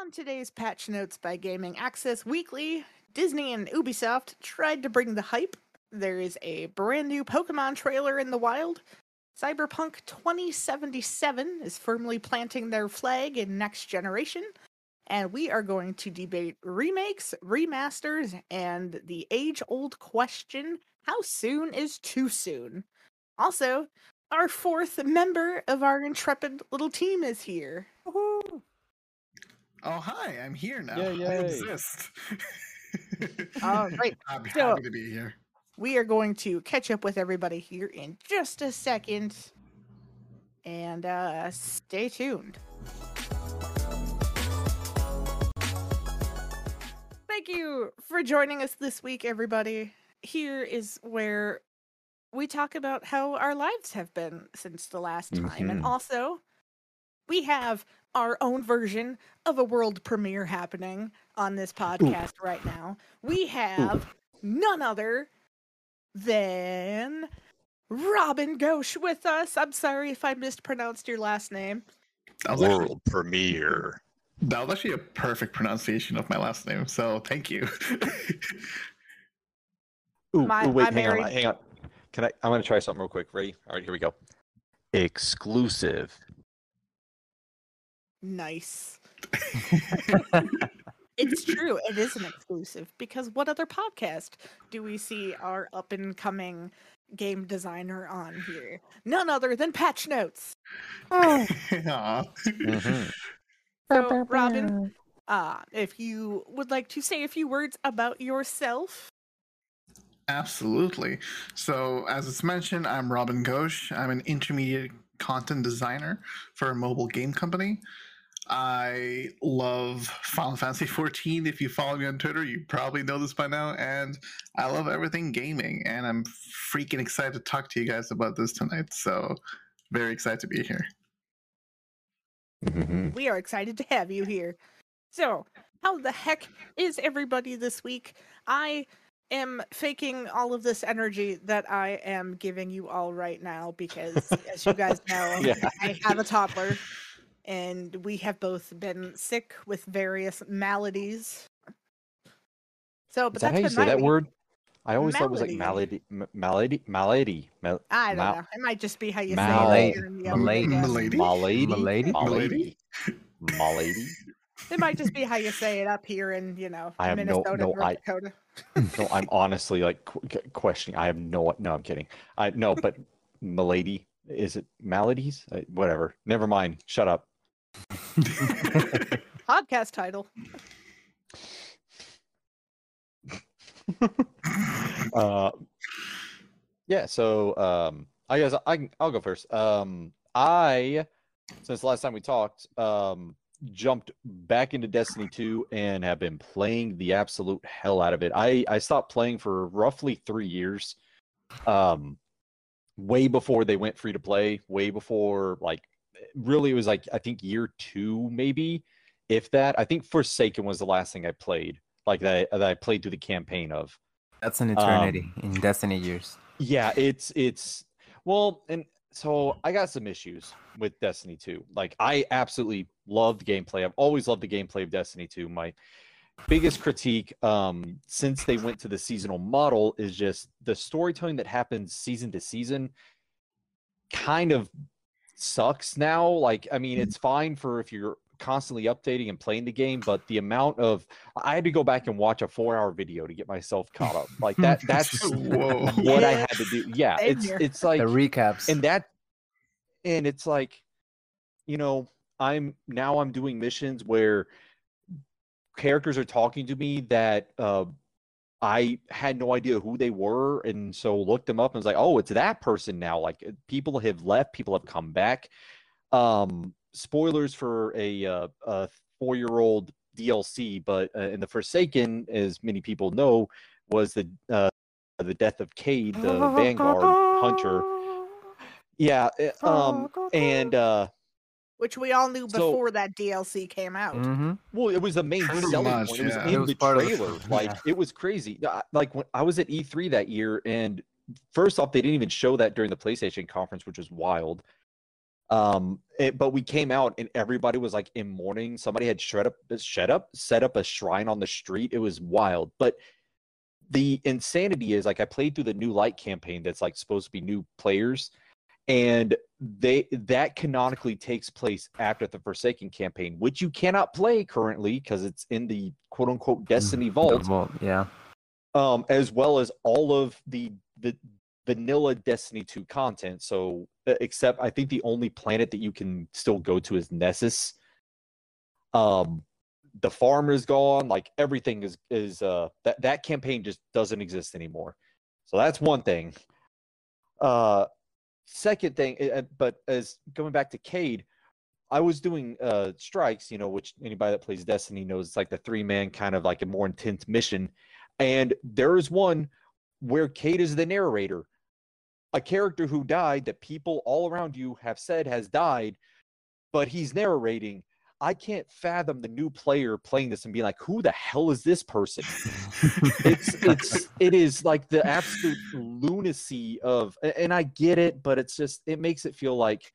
On today's Patch Notes by Gaming Access Weekly, Disney and Ubisoft tried to bring the hype. There is a brand new Pokemon trailer in the wild. Cyberpunk 2077 is firmly planting their flag in next generation. And we are going to debate remakes, remasters, and the age old question how soon is too soon? Also, our fourth member of our intrepid little team is here. Oh, hi, I'm here now. Yay, I exist. All right. I'm So- happy to be here. We are going to catch up with everybody here in just a second. And uh stay tuned. Thank you for joining us this week, everybody. Here is where we talk about how our lives have been since the last time. And Mhm. also, we have our own version of a world premiere happening on this podcast right now. We have none other than Robin Ghosh with us. I'm sorry if I mispronounced your last name. That was, actually, World premiere. that was actually a perfect pronunciation of my last name, so thank you. Ooh, My- ooh, wait, my hang on, hang on. Can I? I'm gonna try something real quick. Ready? All right, here we go. Exclusive. Nice. It's true. It is an exclusive because what other podcast do we see our up and coming game designer on here? None other than Patch Notes. Aw. Mhm. So, Robin, uh, if you would like to say a few words about yourself, Absolutely. So, as it's mentioned, I'm Robin Ghosh. I'm an intermediate content designer for a mobile game company. I love Final Fantasy 14. If you follow me on Twitter, you probably know this by now. And I love everything gaming. And I'm freaking excited to talk to you guys about this tonight. So, very excited to be here. Mhm. we are excited to have you here. So, how the heck is everybody this week? I am faking all of this energy that I am giving you all right now because, as you guys know, Yeah. I have a toddler and we have both been sick with various maladies. So, but Is that how that's you been say that week. word? I always thought it was like Malady. malady, malady, malady, mal- I don't know. It might just be how you Mal- say it here in the other Malady. malady, Malady? malady, malady. It might just be how you say it up here in, you know, I have no- Minnesota, no, North I- Dakota. No, I'm honestly like qu- qu- questioning. I have no. No, I'm kidding. I no, but malady is it maladies? Uh, whatever. Never mind. Shut up. Podcast title. uh yeah so um i guess i i'll go first um i since last time we talked um jumped back into destiny 2 and have been playing the absolute hell out of it i i stopped playing for roughly three years um way before they went free to play way before like really it was like i think year two maybe if that i think forsaken was the last thing i played like that, that i played through the campaign of That's an Um, eternity in Destiny years. yeah, it's it's well, and so I got some issues with Destiny 2. Like I absolutely love the gameplay. I've always loved the gameplay of Destiny 2. My biggest critique um since they went to the seasonal model is just the storytelling that happens season to season kind of sucks now. Like I mean, it's fine for if you're constantly updating and playing the game, but the amount of I had to go back and watch a 4-hour video to get myself caught up. Like that that's Whoa. what I had to do. Yeah, Same it's here. it's like the recaps. and that and it's like you know, I'm now I'm doing missions where characters are talking to me that uh I had no idea who they were and so looked them up and was like, "Oh, it's that person now." Like uh, people have left, people have come back. Um spoilers for a uh, a 4-year-old DLC, but uh, in the Forsaken as many people know was the uh the death of Cayde, the Vanguard hunter. Yeah, um and uh which we all knew So- before that DLC came out. hmm well it was the main Pretty selling much, point. It was in It was the part of the- trailer. like yeah. it was crazy. I- Like when I was at E3 that year and first off they didn't even show that during the PlayStation conference, which was wild. Um, it, but we came out and everybody was like in mourning. Somebody had shred up, shed up, set up a shrine on the street. It was wild. But the insanity is like I played through the new light campaign that's like supposed to be new players, and they that canonically takes place after the Forsaken campaign, which you cannot play currently because it's in the quote unquote Destiny vault Vault, yeah. um, as well as all of the the vanilla Destiny 2 content. So, except I think the only planet that you can still go to is Nessus. Um, the farm is gone. Like everything is is uh that that campaign just doesn't exist anymore. So that's one thing. Uh, second thing, uh, but as going back to Cayde, I was doing uh strikes, you know, which anybody that plays Destiny knows it's like the three man kind of like a more intense mission. And there is one where Cayde is the narrator, a character who died that people all around you have said has died, but he's narrating. I can't fathom the new player playing this and being like, "Who the hell is this person?" it's it's it is like the absolute lunacy of, and I get it, but it's just it makes it feel like,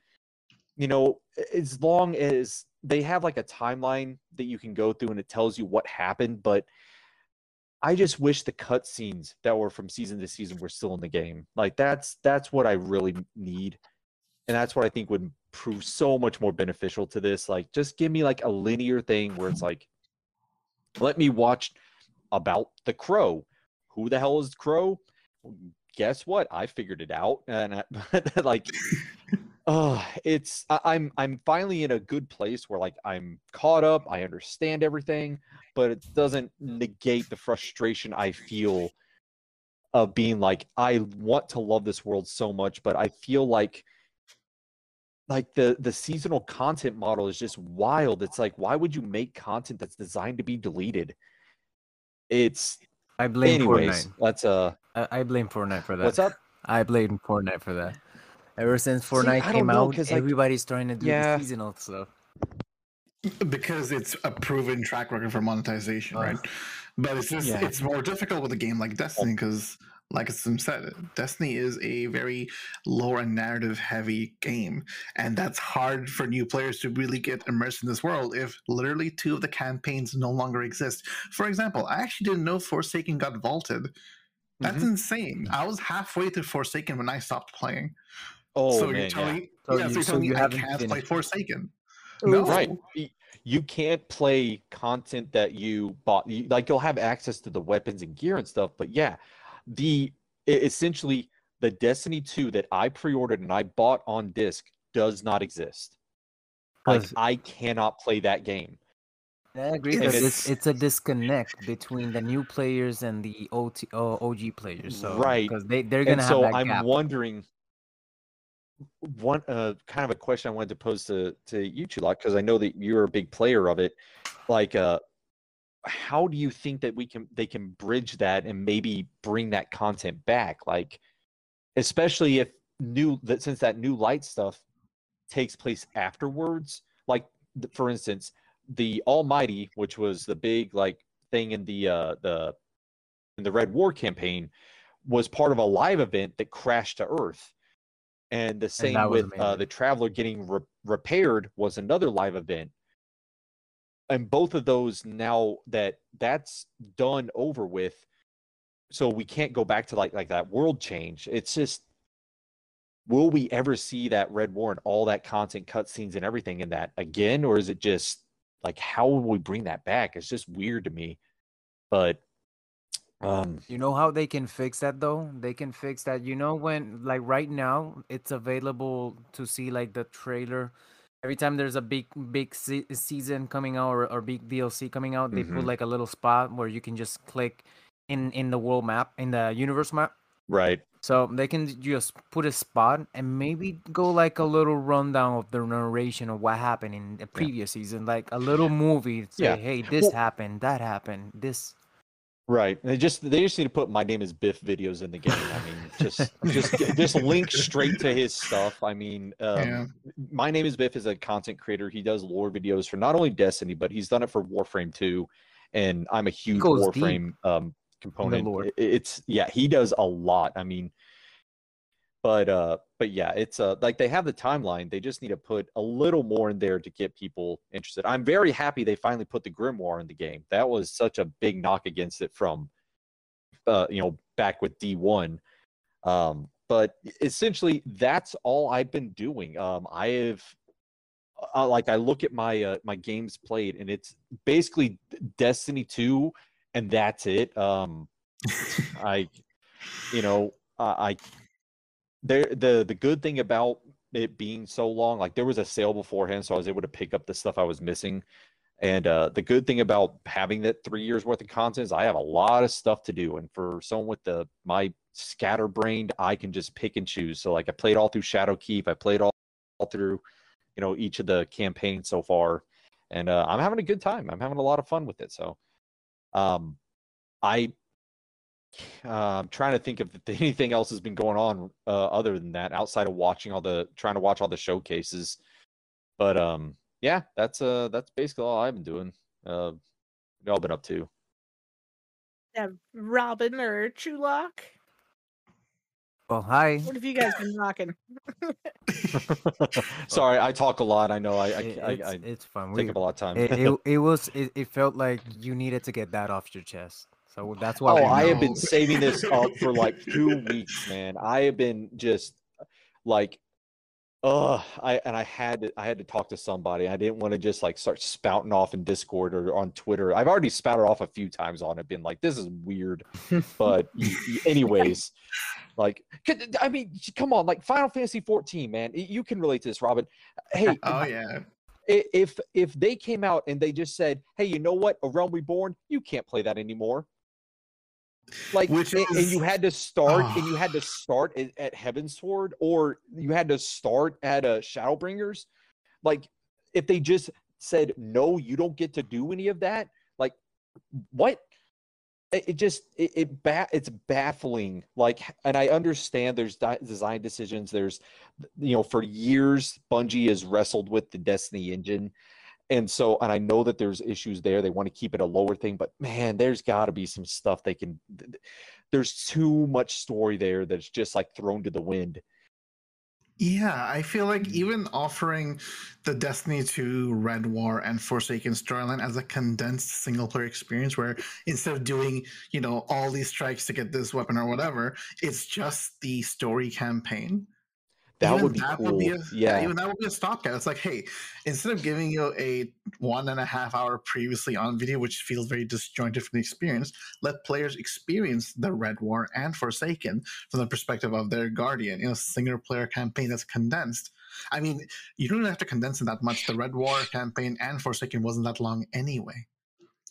you know, as long as they have like a timeline that you can go through and it tells you what happened, but I just wish the cutscenes that were from season to season were still in the game. Like that's that's what I really need, and that's what I think would prove so much more beneficial to this. Like, just give me like a linear thing where it's like, let me watch about the crow. Who the hell is crow? Guess what? I figured it out, and I, like, oh, it's I, I'm I'm finally in a good place where like I'm caught up. I understand everything but it doesn't negate the frustration I feel of being like I want to love this world so much, but I feel like like the the seasonal content model is just wild. It's like why would you make content that's designed to be deleted? It's I blame anyways. Fortnite. Let's uh, I, I blame Fortnite for that. what's up? I blame Fortnite for that. Ever since Fortnite I don't came know, out, 'cause, like- everybody's trying to do Yeah. the seasonal stuff. because it's a proven track record for monetization, right? But it's just Yeah. it's more difficult with a game like Destiny because, like Sim said, Destiny is a very lore and narrative heavy game, and that's hard for new players to really get immersed in this world if literally two of the campaigns no longer exist. For example, I actually didn't know Forsaken got vaulted. That's Mhm. insane. I was halfway through Forsaken when I stopped playing. Oh so man, you're yeah. telling me, So yeah, you- so you're so telling you me I haven't can't play finished it. Forsaken. No, Right. You can't play content that you bought. You, like you'll have access to the weapons and gear and stuff, but yeah, the essentially the Destiny 2 that I pre-ordered and I bought on disc does not exist. Like 'Cause- I cannot play that game. I agree. It's, it's- it's a disconnect between the new players and the OT, uh, OG players. So Right. because they they're gonna And so have that I'm gap. wondering one uh kind of a question I wanted to pose to to you two lot because I know that you're a big player of it. Like uh how do you think that we can they can bridge that and maybe bring that content back? Like especially if new that since that new light stuff takes place afterwards, like th- for instance, the Almighty, which was the big like thing in the uh the in the Red War campaign, was part of a live event that crashed to Earth. And the same was with uh, the Traveler getting re- repaired was another live event. And both of those now that that's done over with, so we can't go back to like like that world change. It's just, will we ever see that Red War and all that content, cutscenes, and everything in that again, or is it just like how will we bring that back? It's just weird to me. But um, You know how they can fix that though? They can fix that. You know when like right now it's available to see like the trailer. Every time there's a big big se- season coming out or, or big DLC coming out, they Mhm. put like a little spot where you can just click in in the world map in the universe map. right. So they can just put a spot and maybe go like a little rundown of the narration of what happened in the previous season, like a little movie. Say, Yeah. hey, this Well- happened, that happened, this. Right. They just they just need to put my name is Byf videos in the game. I mean, just just just link straight to his stuff. I mean, um, Yeah. my name is Byf is a content creator. He does lore videos for not only Destiny, but he's done it for Warframe 2. And I'm a huge goes deep Warframe um component. lore. It's yeah, he does a lot. I mean, but uh but yeah it's uh like they have the timeline they just need to put a little more in there to get people interested. I'm very happy they finally put the grimoire in the game. That was such a big knock against it from uh you know back with d1 um but essentially that's all i've been doing. Um i have uh, like i look at my uh, my games played and it's basically destiny 2 and that's it. Um i you know I there the the good thing about it being so long, like there was a sale beforehand, so I was able to pick up the stuff I was missing. And uh, the good thing about having that three years worth of content is I have a lot of stuff to do. And for someone with the my scatterbrained, I can just pick and choose. So like I played all through Shadowkeep, I played all, all through, you know, each of the campaigns so far, and uh, I'm having a good time. I'm having a lot of fun with it. So, um, I uh, I'm trying to think if anything else has been going on uh, other than that outside of watching all the trying to watch all the showcases. But um, yeah, that's uh that's basically all I've been doing. Uh, y'all been up to? Yeah, Robin or Chewlok. Well, hi. What have you guys been rocking? Sorry, I talk a lot. I know. I I, It- I, it's, I it's fun. take We, up a lot of time. it, it, it was it, it felt like you needed to get that off your chest. So that's why. Oh, I have been saving this up for like two weeks, man. I have been just like, uh, I and I had to I had to talk to somebody. I didn't want to just like start spouting off in Discord or on Twitter. I've already spouted off a few times on it, been like, this is weird. But y- y- anyways, like, I mean, come on, like Final Fantasy 14, man. You can relate to this, Robin. Hey, Oh yeah. if if they came out and they just said, "Hey, you know what? A Realm Reborn, you can't play that anymore." Like, Which and, and you had to start, and you had to start at, at Heavensward, or you had to start at uh, Shadowbringers. Like, if they just said, "No, you don't get to do any of that," like, what? It, it just it, it ba- it's baffling. Like, and I understand there's di- design decisions. There's you know, for years, Bungie has wrestled with the Destiny engine. And so, and I know that there's issues there. They want to keep it a lower thing, but man, there's got to be some stuff they can. th- th- There's too much story there that's just like thrown to the wind. Yeah, I feel like mm. even offering the Destiny 2 Red War and Forsaken storyline as a condensed single player experience where instead of doing, you know, all these strikes to get this weapon or whatever, it's just the story campaign. That even would be that cool. would be a, yeah. even that would be a stopgap. It's like, hey, instead of giving you a one and a half hour previously on video, which feels very disjointed from the experience, let players experience the Red War and Forsaken from the perspective of their guardian in a single player campaign that's condensed. I mean, you don't have to condense it that much. The Red War campaign and Forsaken wasn't that long anyway.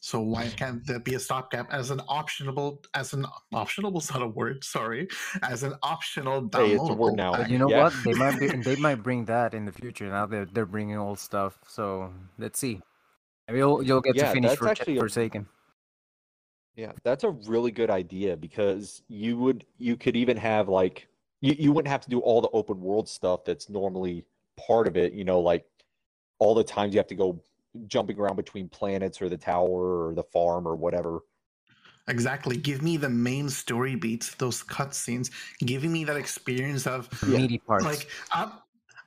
So why can't there be a stopgap as an optional as an optional set of words? Sorry, as an optional downloadable. Hey, it's a word now. you know Yeah. what? They might be, they might bring that in the future. Now they're they're bringing old stuff. So let's see. Maybe you'll, you'll get Yeah, to finish that's for actually a- Forsaken. Yeah, that's a really good idea because you would you could even have like you, you wouldn't have to do all the open world stuff that's normally part of it, you know, like all the times you have to go jumping around between planets or the tower or the farm or whatever. Exactly. Give me the main story beats, those cutscenes, giving me that experience of The Yeah. meaty parts. like I'm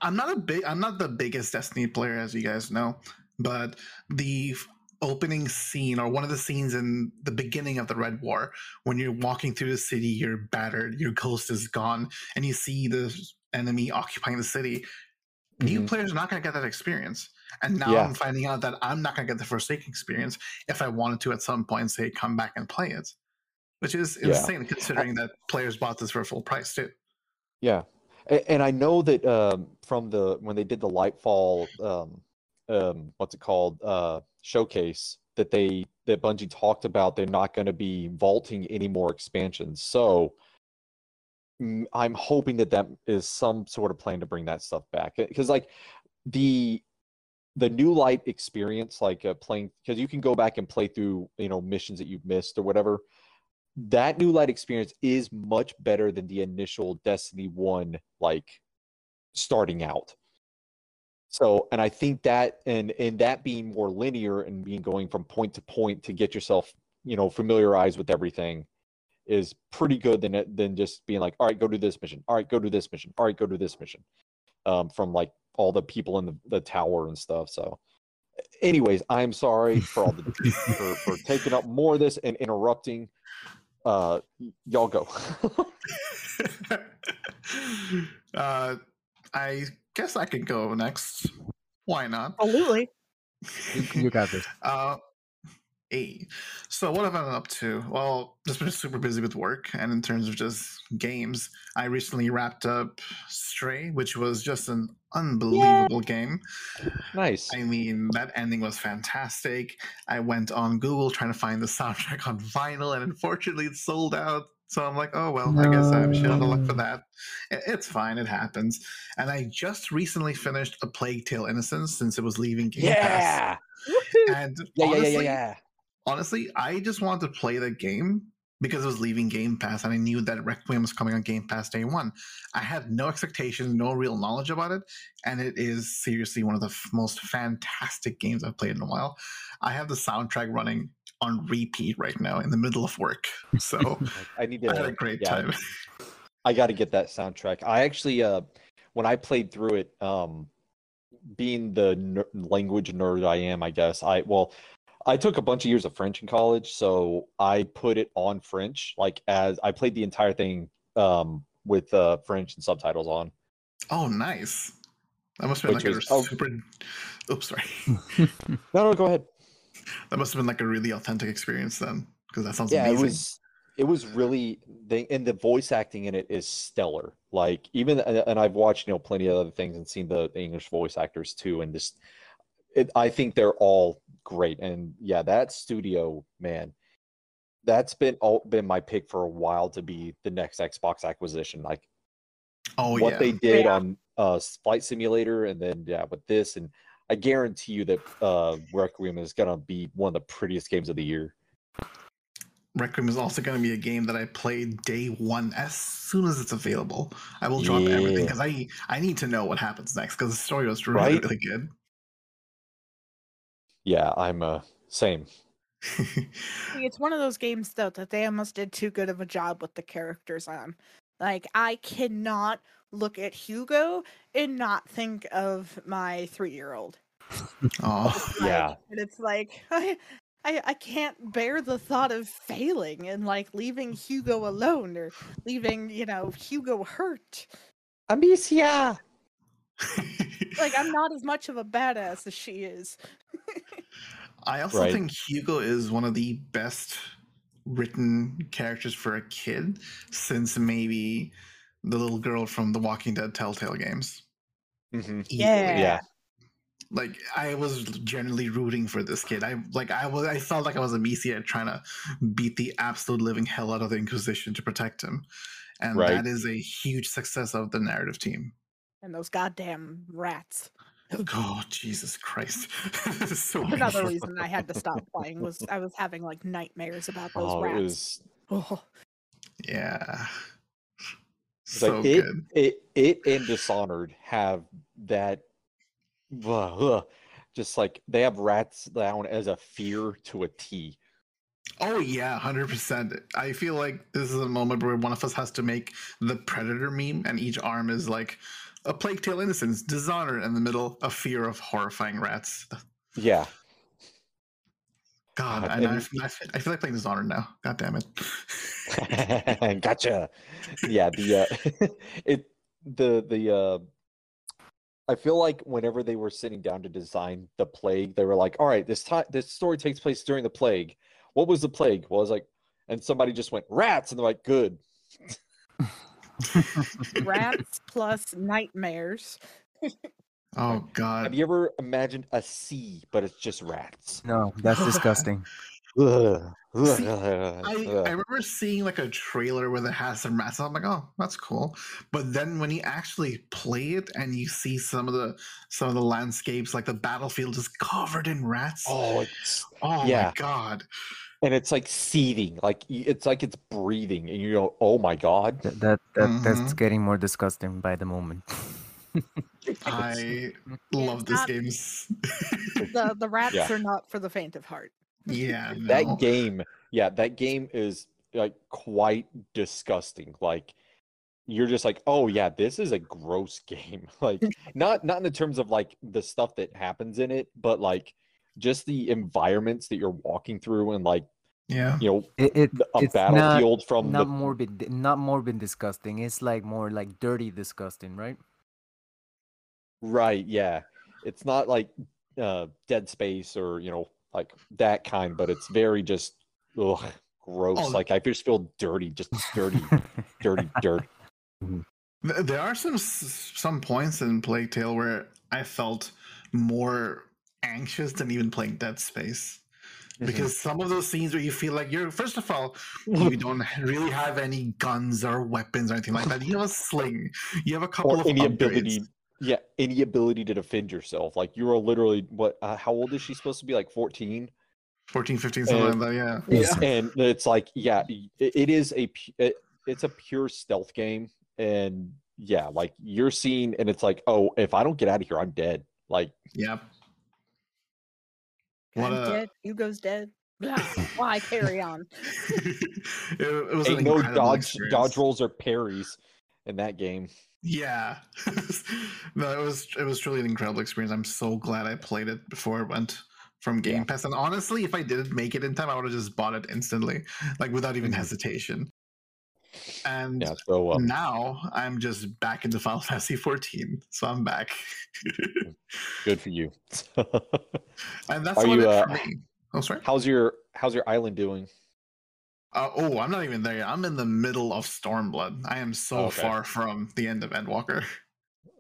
I'm not a big I'm not the biggest Destiny player as you guys know, but the opening scene or one of the scenes in the beginning of the Red War when you're walking through the city, you're battered, your ghost is gone, and you see the enemy occupying the city. New Mhm. players are not going to get that experience. And now Yeah. I'm finding out that I'm not going to get the Forsaken experience if I wanted to at some point say come back and play it, which is Yeah. insane considering that players bought this for full price too. Yeah, and, I know that um, from the when they did the Lightfall, um, um, what's it called, uh, showcase that they that Bungie talked about they're not going to be vaulting any more expansions. So I'm hoping that that is some sort of plan to bring that stuff back because like the the new light experience like uh, playing because you can go back and play through you know missions that you've missed or whatever that new light experience is much better than the initial destiny 1 like starting out so and i think that and and that being more linear and being going from point to point to get yourself you know familiarized with everything is pretty good than than just being like, all right, go do this mission. All right, go do this mission. All right, go do this mission. Um, from like all the people in the, the tower and stuff. So, anyways, I'm sorry for all the for, for taking up more of this and interrupting. Uh, y'all go. uh, I guess I can go next. Why not? Absolutely. You, you got this. Uh, a. So what have I been up to? Well, just been super busy with work, and in terms of just games, I recently wrapped up Stray, which was just an unbelievable game. nice. I mean, that ending was fantastic. I went on Google trying to find the soundtrack on vinyl, and unfortunately, it's sold out. So I'm like, oh well, I guess I'm shit of luck for that. It's fine, it happens. And I just recently finished A Plague Tale: Innocence since it was leaving Game Pass. Yeah. Woohoo. And Yeah, yeah, yeah, yeah, honestly, yeah. Honestly, I just wanted to play the game because it was leaving Game Pass, and I knew that Requiem was coming on Game Pass day one. I had no expectations, no real knowledge about it, and it is seriously one of the f- most fantastic games I've played in a while. I have the soundtrack running on repeat right now in the middle of work, so I need to. I had a great yeah, time. I got to get that soundtrack. I actually, uh, when I played through it, um, being the ner- language nerd I am, I guess I well, I took a bunch of years of French in college, so I put it on French. Like as I played the entire thing um, with uh, French and subtitles on. Oh, nice! That must have been Which like was- a oh. super. Oops, sorry. No, no, go ahead. that must have been like a really authentic experience then, because that sounds yeah amazing. it was it was really the and the voice acting in it is stellar like even and and i've watched you know plenty of other things and seen the english voice actors too and just it, i think they're all great and yeah that studio man that's been all been my pick for a while to be the next xbox acquisition like Oh what yeah. they did Yeah. on uh flight simulator and then yeah with this and i guarantee you that uh requiem is gonna be one of the prettiest games of the year Requiem is also going to be a game that I play day one as soon as it's available. I will drop everything because I I need to know what happens next because the story was really Right? really good. Yeah i'm uh same It's one of those games though that they almost did too good of a job with the characters on. Like I cannot look at Hugo and not think of my three-year-old. oh, Yeah. and it's like I, I I can't bear the thought of failing and like leaving Hugo alone or leaving you know Hugo hurt. Amicia. Like I'm not as much of a badass as she is. I also Right. think Hugo is one of the best written characters for a kid since maybe the little girl from the Walking Dead Telltale games. hmm Yeah. Yeah. like I was generally rooting for this kid. I like I was I felt like I was Amicia trying to beat the absolute living hell out of the Inquisition to protect him. And Right. that is a huge success of the narrative team. And those goddamn rats. Oh Jesus Christ. so Another painful. reason I had to stop playing was I was having like nightmares about those Oh, it rats. was Oh, Yeah. it's So like it, good. it it and Dishonored have that ugh, ugh, just like they have rats down as a fear to a T. Oh yeah, hundred percent. I feel like this is a moment where one of us has to make the predator meme, and each arm is like a plague tale innocence, dishonor in the middle, a fear of horrifying rats. Yeah. God, I, I, feel, I feel I feel like playing Dishonored now. God damn it. gotcha. Yeah, the uh, it the the uh I feel like whenever they were sitting down to design the plague, they were like, "All right, this time this story takes place during the plague. What was the plague?" Well, I was like, and somebody just went rats, and they're like, "Good." rats plus nightmares. Oh God. Have you ever imagined a sea, but it's just rats? No, that's disgusting. Ugh. See, Ugh. I, I remember seeing like a trailer where it has some rats. I'm like, oh, that's cool. But then when you actually play it and you see some of the some of the landscapes, like the battlefield is covered in rats. oh, it's Oh yeah. my god. And it's like seething, like it's like it's breathing, and you go, "Oh my god!" Th- that that that's Mhm. getting more disgusting by the moment. I Yeah, love this not- game. The the rats Yeah. are not for the faint of heart. yeah. that game yeah that game is like quite disgusting. Like you're just like, oh yeah, this is a gross game. like not not in the terms of like the stuff that happens in it, but like just the environments that you're walking through and like Yeah. you know It, it a it's not battlefield from not the morbid, not morbid disgusting. It's like more like dirty disgusting, right? right. Yeah, it's not like uh, Dead Space or you know like that kind, but it's very just ugh, gross. Oh. Like I just feel dirty, just dirty, dirty dirt. There are some some points in Plague Tale where I felt more anxious than even playing Dead Space. Because some of those scenes where you feel like you're first of all, you don't really have any guns or weapons or anything like that. You have a sling. You have a couple or of any upgrades. ability yeah any ability to defend yourself like you are literally what uh, how old is she supposed to be like 14 14, 15, something And- like that. Yeah. Yes. and it's like yeah it, it is a it, it's a pure stealth game and yeah like you're seeing and it's like oh if i don't get out of here i'm dead like Yeah. What I'm a- dead. Hugo's dead. Blah. Why carry on? it, it was ain't no incredible dodge experience. dodge rolls or parries in that game Yeah. no, it was it was truly an incredible experience. I'm so glad I played it before it went from Game Yeah. Pass. And honestly, if I didn't make it in time, I would have just bought it instantly, like without even Mhm. hesitation. And yeah so um, now I'm just back into Final Fantasy 14, so I'm back. good for you and that's Are what you, it uh, for me. Oh, sorry. how's your how's your island doing Uh, oh, I'm not even there yet. I'm in the middle of Stormblood. I am so Okay. far from the end of Endwalker.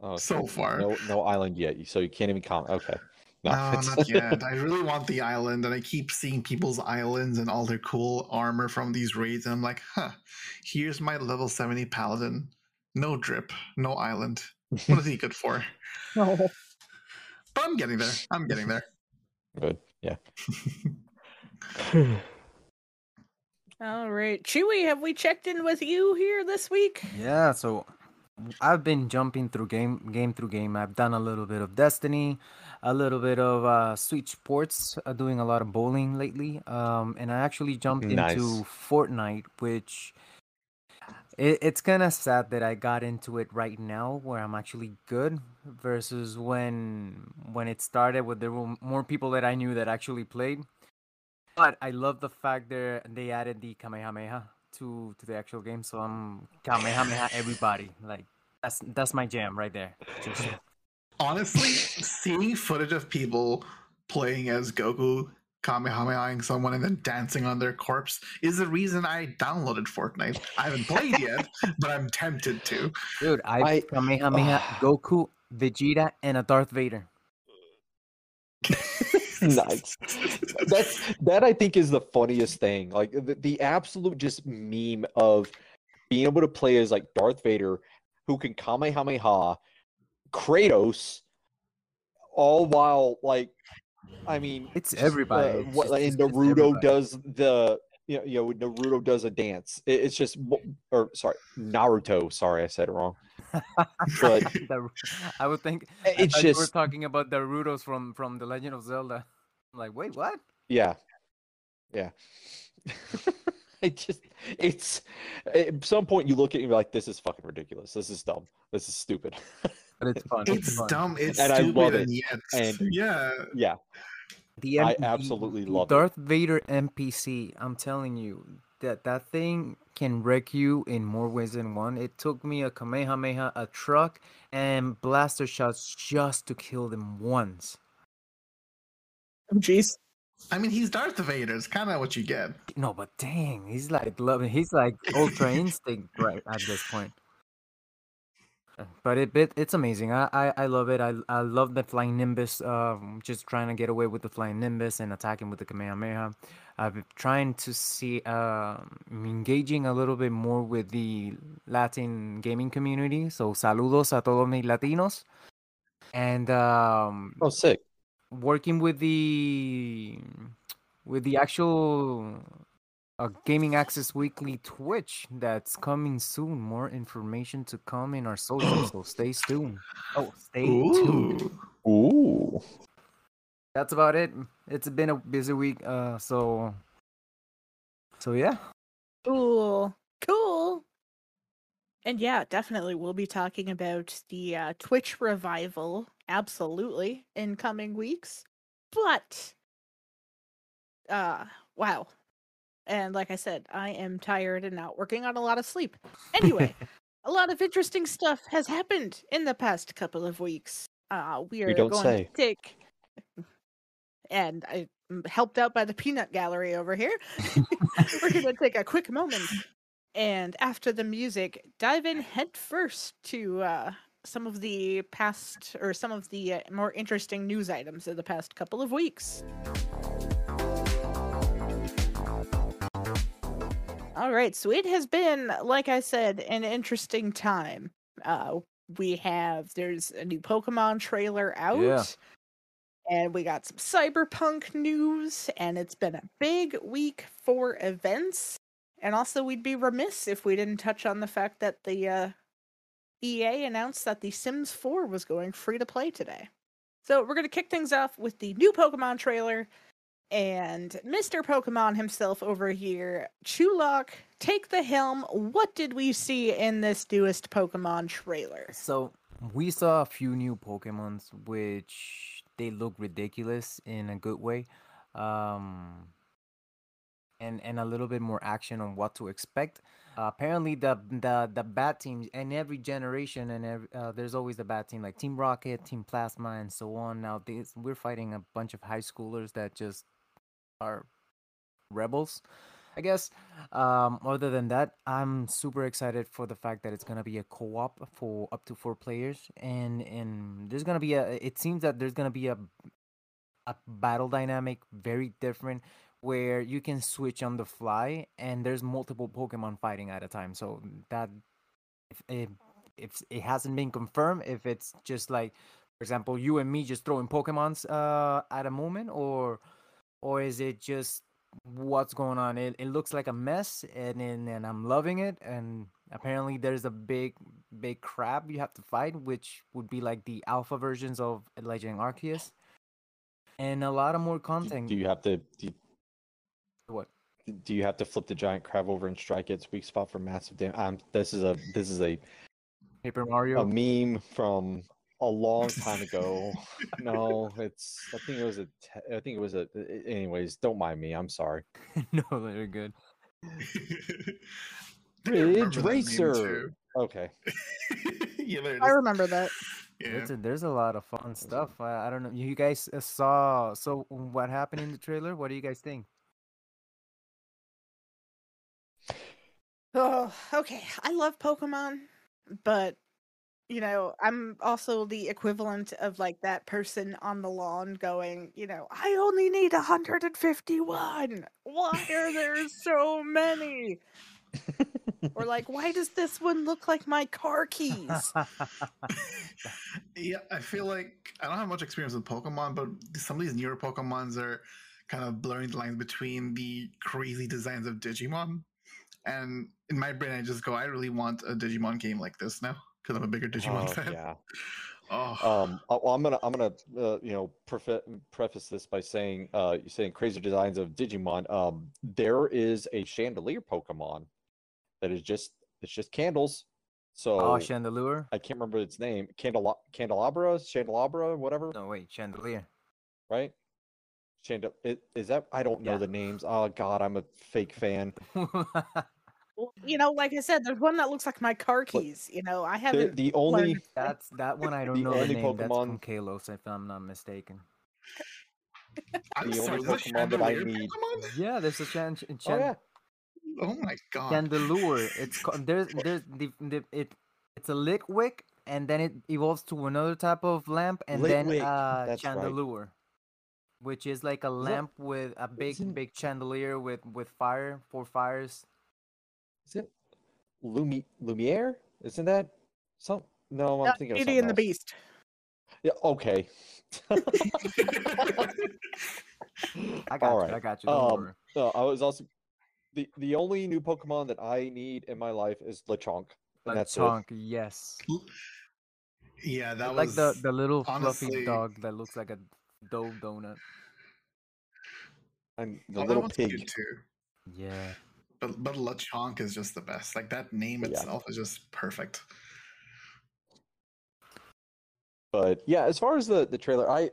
oh, So far. no no island yet so you can't even comment okay no, No, not yet. I really want the island, and I keep seeing people's islands and all their cool armor from these raids, and I'm like, huh, here's my level 70 paladin. No drip, no island. What is he good for? No. But I'm getting there. I'm getting there. good yeah All right, Chewy, have we checked in with you here this week? Yeah, so I've been jumping through game game through game. I've done a little bit of Destiny, a little bit of uh, Switch Sports, uh, doing a lot of bowling lately. Um, and I actually jumped Nice. into Fortnite, which it, it's kind of sad that I got into it right now, where I'm actually good, versus when when it started, where there were more people that I knew that actually played. But I love the fact that they added the Kamehameha to to the actual game, so I'm Kamehameha everybody. Like that's that's my jam right there. Just Honestly, seeing footage of people playing as Goku, Kamehamehaing someone, and then dancing on their corpse is the reason I downloaded Fortnite. I haven't played yet, but I'm tempted to. dude, I, I- Kamehameha ah. Goku, Vegeta, and a Darth Vader. nice. That's that I think is the funniest thing. Like the, the absolute just meme of being able to play as like Darth Vader, who can Kamehameha, Kratos, all while like, I mean, It's uh, everybody. It's what, just- and Naruto does the you know, you know Naruto does a dance. It- it's just or sorry Naruto. Sorry, I said it wrong. But I would think it's you were just talking about the Rudos from from the Legend of Zelda. I'm like, wait, what? Yeah. Yeah. it just it's at some point you look at it and you're like, this is fucking ridiculous. This is dumb. This is stupid. But it's fun. It's fun. dumb. It's And I stupid, love and it. yet, And- yeah, yeah. The I M- the- absolutely the love it. Darth Vader NPC. I'm telling you that that thing can wreck you in more ways than one. It took me a Kamehameha, a truck, and blaster shots just to kill them once. Oh, jeez. I mean, he's Darth Vader. It's kind of what you get. No, but dang, he's like loving. He's like Ultra Instinct right at this point. Uh, But it, it it's amazing. I, I I love it. I I love the flying Nimbus. Um, just trying to get away with the flying Nimbus and attacking with the Kamehameha. I've been trying to see um engaging a little bit more with the Latin gaming community. So saludos a todos mis latinos. And um, Oh, sick. working with the with the actual uh, gaming access weekly twitch that's coming soon more information to come in our socials so stay tuned oh stay tuned Ooh. Ooh. that's about it it's been a busy week uh so so yeah Cool. Cool. And yeah, definitely we'll be talking about the uh, Twitch revival absolutely in coming weeks. But uh wow. And like I said, I am tired and not working on a lot of sleep. Anyway, a lot of interesting stuff has happened in the past couple of weeks. Uh we are going say. to take and I am helped out by the peanut gallery over here. We're going to take a quick moment and after the music, dive in head first to uh, some of the past or some of the uh, more interesting news items of the past couple of weeks. All right, so it has been, like I said, an interesting time. Uh, we have there's a new Pokemon trailer out. Yeah. And we got some cyberpunk news, and it's been a big week for events. And also, we'd be remiss if we didn't touch on the fact that the uh, EA announced that The Sims 4 was going free to play today. So we're going to kick things off with the new Pokemon trailer. And Mr. Pokemon himself over here, Chewlok, take the helm. What did we see in this newest Pokemon trailer? So we saw a few new Pokemons, which they look ridiculous in a good way, um, and and a little bit more action on what to expect. Uh, apparently, the the the bad teams in every generation, and every, uh, there's always the bad team like Team Rocket, Team Plasma, and so on. Now this, we're fighting a bunch of high schoolers that just are rebels. I guess. Um, other than that, I'm super excited for the fact that it's gonna be a co-op for up to four players, and and there's gonna be a. It seems that there's gonna be a a battle dynamic very different where you can switch on the fly, and there's multiple Pokemon fighting at a time. So that if if, if it hasn't been confirmed, if it's just like, for example, you and me just throwing Pokemons uh at a moment, or or is it just what's going on. It, it looks like a mess, and, and and I'm loving it. And apparently, there's a big big crab you have to fight, which would be like the alpha versions of Legend Arceus, and a lot of more content. Do you have to do you, what? do you have to flip the giant crab over and strike its weak spot for massive damage? Um, this is a this is a Paper Mario. a meme from a long time ago. no, it's I think it was a te- I think it was a anyways, don't mind me. I'm sorry. no, they're good. I Ridge Racer. Okay. yeah, I remember that. Yeah. There's a, there's a lot of fun stuff. I, I don't know. You guys uh, saw so what happened in the trailer? What do you guys think? Oh, okay. I love Pokemon, but you know, I'm also the equivalent of like that person on the lawn going, you know, I only need 151. Why are there so many? Or like, why does this one look like my car keys? yeah, I feel like I don't have much experience with Pokemon, but some of these newer Pokemons are kind of blurring the lines between the crazy designs of Digimon. And in my brain, I just go, I really want a Digimon game like this now because I'm a bigger Digimon Oh, fan. yeah. Oh, Um, uh, well, I'm gonna I'm gonna uh, you know prefe- preface this by saying uh you're saying crazy designs of Digimon. Um, there is a chandelier Pokemon that is just it's just candles. So oh, Chandelure? I can't remember its name. Candela- candelabra, chandelabra, whatever. No, wait, Chandelier. Right? Chandel. Is that? I don't know Yeah. the names. Oh God, I'm a fake fan. Well, you know, like I said, there's one that looks like my car keys. You know, I haven't. the only learned- That's that one. I don't The know the only name. That's from Kalos, if I'm not mistaken. I'm the sorry, only Pokemon that I need- Pokemon? Yeah, there's a chan- ch- oh chan- yeah, Oh my god. Chandelure. It's called, there's there's the, the it it's a Litwick, and then it evolves to another type of lamp, and then Litwick, uh that's right. Which is like a lamp with a big isn't- big chandelier with with fire, four fires. Is it Lumi Lumiere? Isn't that some? No, I'm Uh, thinking of Beauty something and the. Beast. Yeah. Okay. I got All you. right. I got you. Um. No, I was also the the only new Pokemon that I need in my life is Lechonk, and that's. Lechonk, yes. yeah, that like was the the little honestly- fluffy dog that looks like a dough donut. And oh, the that little pig. too. Yeah. But but Lechonk is just the best. Like that name Yeah. itself is just perfect. But yeah, as far as the the trailer, I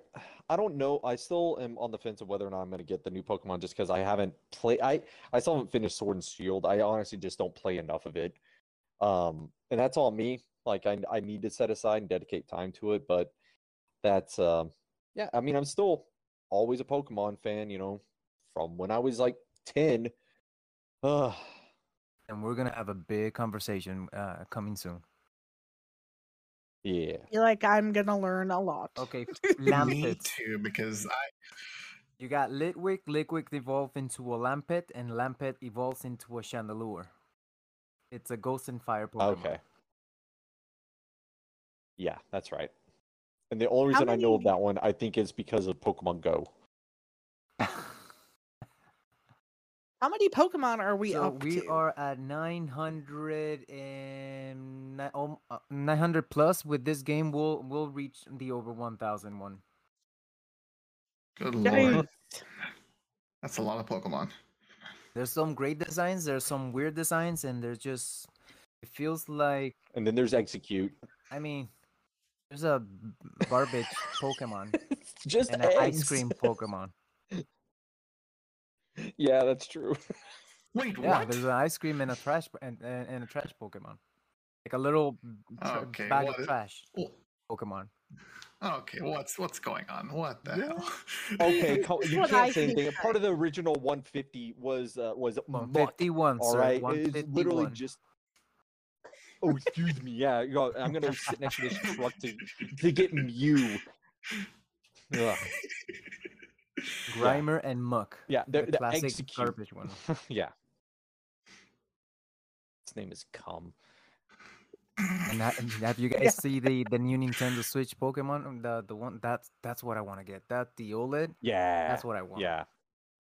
I don't know. I still am on the fence of whether or not I'm going to get the new Pokemon just because I haven't played. I I still haven't finished Sword and Shield. I honestly just don't play enough of it. Um, and that's all me. Like I I need to set aside and dedicate time to it. But that's um yeah. I mean, I'm still always a Pokemon fan. You know, from when I was like ten. Uh, And we're gonna have a big conversation uh, coming soon. yeah. I feel like I'm gonna learn a lot. Okay, Me Lampent. too, because I You got Litwick. Litwick evolved into a Lampent, and Lampent evolves into a Chandelure. It's a Ghost and Fire Pokemon. Okay. Yeah, that's right. And the only How reason I know of that one, I think, is because of Pokemon Go. How many Pokemon are we so up we to? are at 900 and ni- um, uh, 900 plus. With this game, we'll we'll reach the over 1,000 one. good Yikes. lord, that's a lot of Pokemon. There's some great designs. There's some weird designs, and there's just it feels like And then there's Exeggcute. I mean, there's a garbage Pokemon It's just and an ice cream Pokemon. Yeah, that's true. Wait, Yeah, what? there's an ice cream and a trash and, and, and a trash Pokemon, like a little tra- Okay, bag what of trash Oh, Pokemon. Okay, what's what's going on? What the Yeah. hell? Okay, you can't say think anything. Part of the original 150 was uh, was Muk. 151, All sir. it's literally just. Oh, excuse me. Yeah, I'm gonna sit next to this truck to to get Mew. Ugh. Grimer and Muk. Yeah, the, the the classic execute. garbage one. yeah. His name is Cum. And, ha- and have you guys see the the new Nintendo Switch Pokemon? Um, The the one that's that's what I want to get. That the OLED. Yeah. That's what I want. Yeah.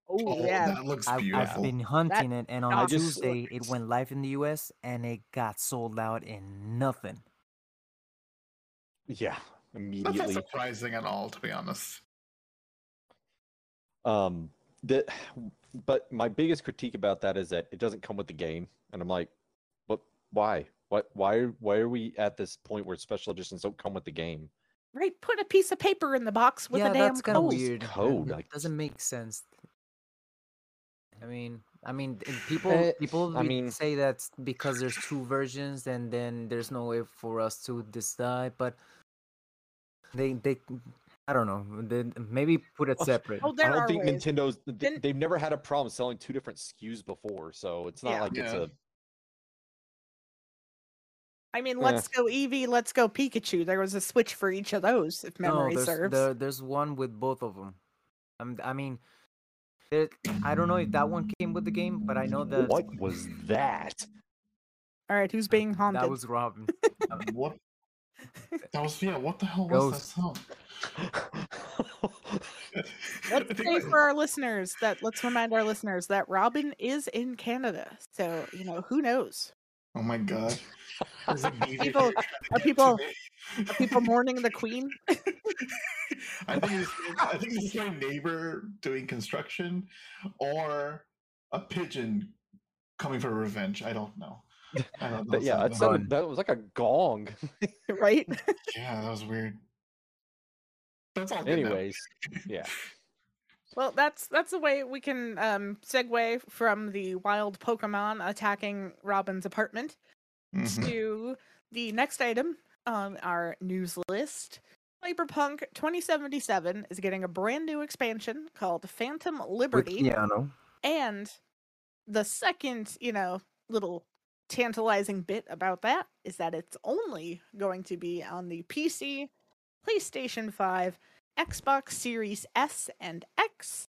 oh Oh, yeah, that looks I've, beautiful. I've been hunting it, and on I just- Tuesday it went live in the US, and it got sold out in nothing. Yeah. immediately. That's not Immediately. surprising at all, to be honest. Um, the, but my biggest critique about that is that it doesn't come with the game, and I'm like, what? Why? What? Why? Why are we at this point where special editions don't come with the game? right. Put a piece of paper in the box with yeah, a damn that's code. weird. code, like- doesn't make sense. I mean, I mean, people Eh, people I mean- say that's because there's two versions, and then there's no way for us to decide. But they they, I don't know. They, maybe put it separate. Oh, I don't think ways. Nintendo's th- Then- they've never had a problem selling two different SKUs before, so it's not Yeah. like it's a I mean, let's go Eevee, let's go Pikachu. There was a switch for each of those, if memory no, there's serves. there, there's one with both of them. Um, I mean, there, I don't know if that one came with the game, but I know that what was that? All right, who's being haunted? that was Robin. What? That was yeah. What the hell was Ghost. that sound? Let's think say for our listeners that let's remind our listeners that Robin is in Canada. So, you know, who knows? Oh my god. Is it People- you're trying to are get people- Are people mourning the queen? I think it's, I think this is my neighbor doing construction, or a pigeon coming for revenge. I don't know. I. But yeah, that sounded, that was like a gong. right? yeah, that was weird. That's all. Anyways, yeah. Well, that's that's the way we can um, segue from the wild Pokemon attacking Robin's apartment Mhm. to the next item on our news list. Cyberpunk 2077 is getting a brand new expansion called Phantom with Liberty. piano. And the second, you know, little tantalizing bit about that is that it's only going to be on the PC, PlayStation 5, Xbox Series S and X,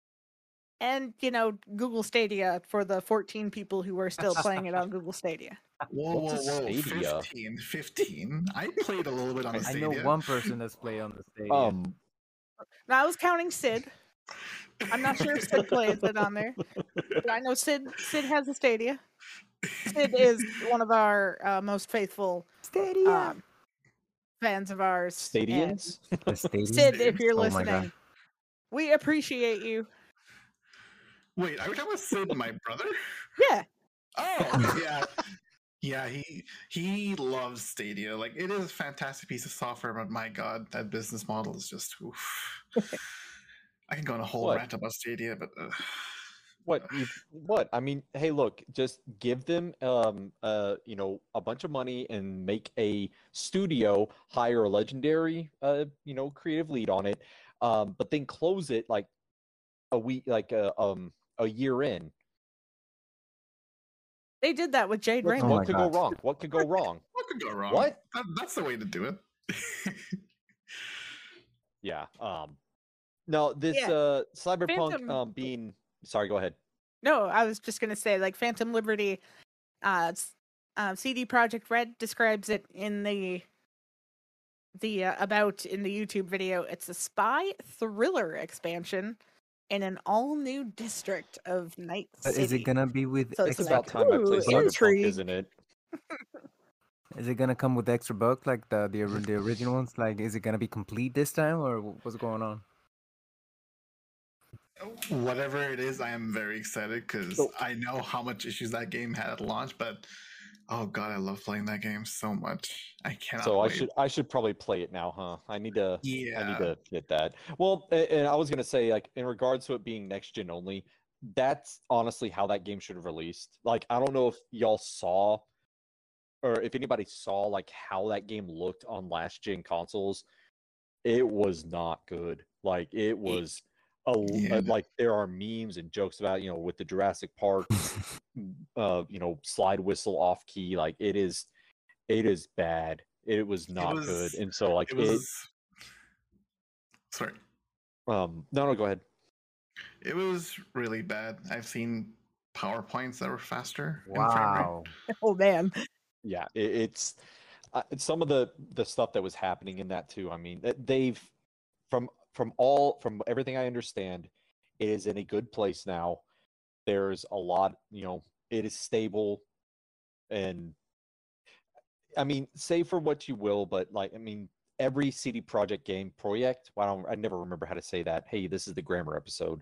and, you know, Google Stadia for the 14 people who are still playing it on Google Stadia. Whoa, whoa, whoa! Stadia? 15, 15. I played a little bit on the I Stadia. know one person that's played on the stage. Um, Now, I was counting Sid. I'm not sure if Sid plays it on there, but I know Sid Sid has a Stadia. Sid is one of our uh, most faithful Stadia. um, fans of ours. and Stadians. Sid, if you're Oh listening, we appreciate you. Wait, are we talking about Sid, my brother? Yeah, Oh yeah, yeah. He he loves Stadia. Like it is a fantastic piece of software, but my god, that business model is just. Oof. I can go on a whole What? rant about Stadia, but uh, What? You, what? I mean, hey, look, just give them, um, uh, you know, a bunch of money and make a studio, hire a legendary, uh, you know, creative lead on it, um, but then close it like a week, like a um a year in. They did that with Jade What, Raymond. Oh what could God. go wrong? What could go wrong? what could go wrong? What? That, that's the way to do it. Yeah. Um. No, this Yeah. uh cyberpunk Phantom- um being. Sorry, go ahead. No, I was just gonna say like Phantom Liberty, uh, uh CD Projekt Red describes it in the the uh, about in the YouTube video. It's a spy thriller expansion in an all new district of Night City. is it gonna be with So it's It's extra? about time I play cyberpunk, intrigue. isn't it? Is it gonna come with extra book like the the, the original ones? Like, is it gonna be complete this time, or what's going on? Whatever it is, I am very excited because So- oh. I know how much issues that game had at launch. But oh god, I love playing that game so much. I cannot. So I should I should probably play it now, huh? I need to. Yeah. I need to get that. Well, and I was gonna say, like, in regards to it being next gen only, that's honestly how that game should have released. Like, I don't know if y'all saw, or if anybody saw, like, how that game looked on last gen consoles. It was not good. Like, it was a l- Yeah. uh, like there are memes and jokes about you know with the Jurassic Park, uh, you know, slide whistle off key. Like, it is, it is bad. It was not was- good, and so like it it. Sorry. um, no, no, go ahead. It was really bad. I've seen PowerPoints that were faster. in frame rate. Wow. oh man, Yeah, it, it's uh, some of the the stuff that was happening in that too. I mean, they've from from all from everything I understand, it is in a good place now. There's a lot, you know, it is stable, and I mean, say for what you will, but like, I mean, every CD Project game project. Well, I don't, I never remember how to say that. Hey, this is the grammar episode.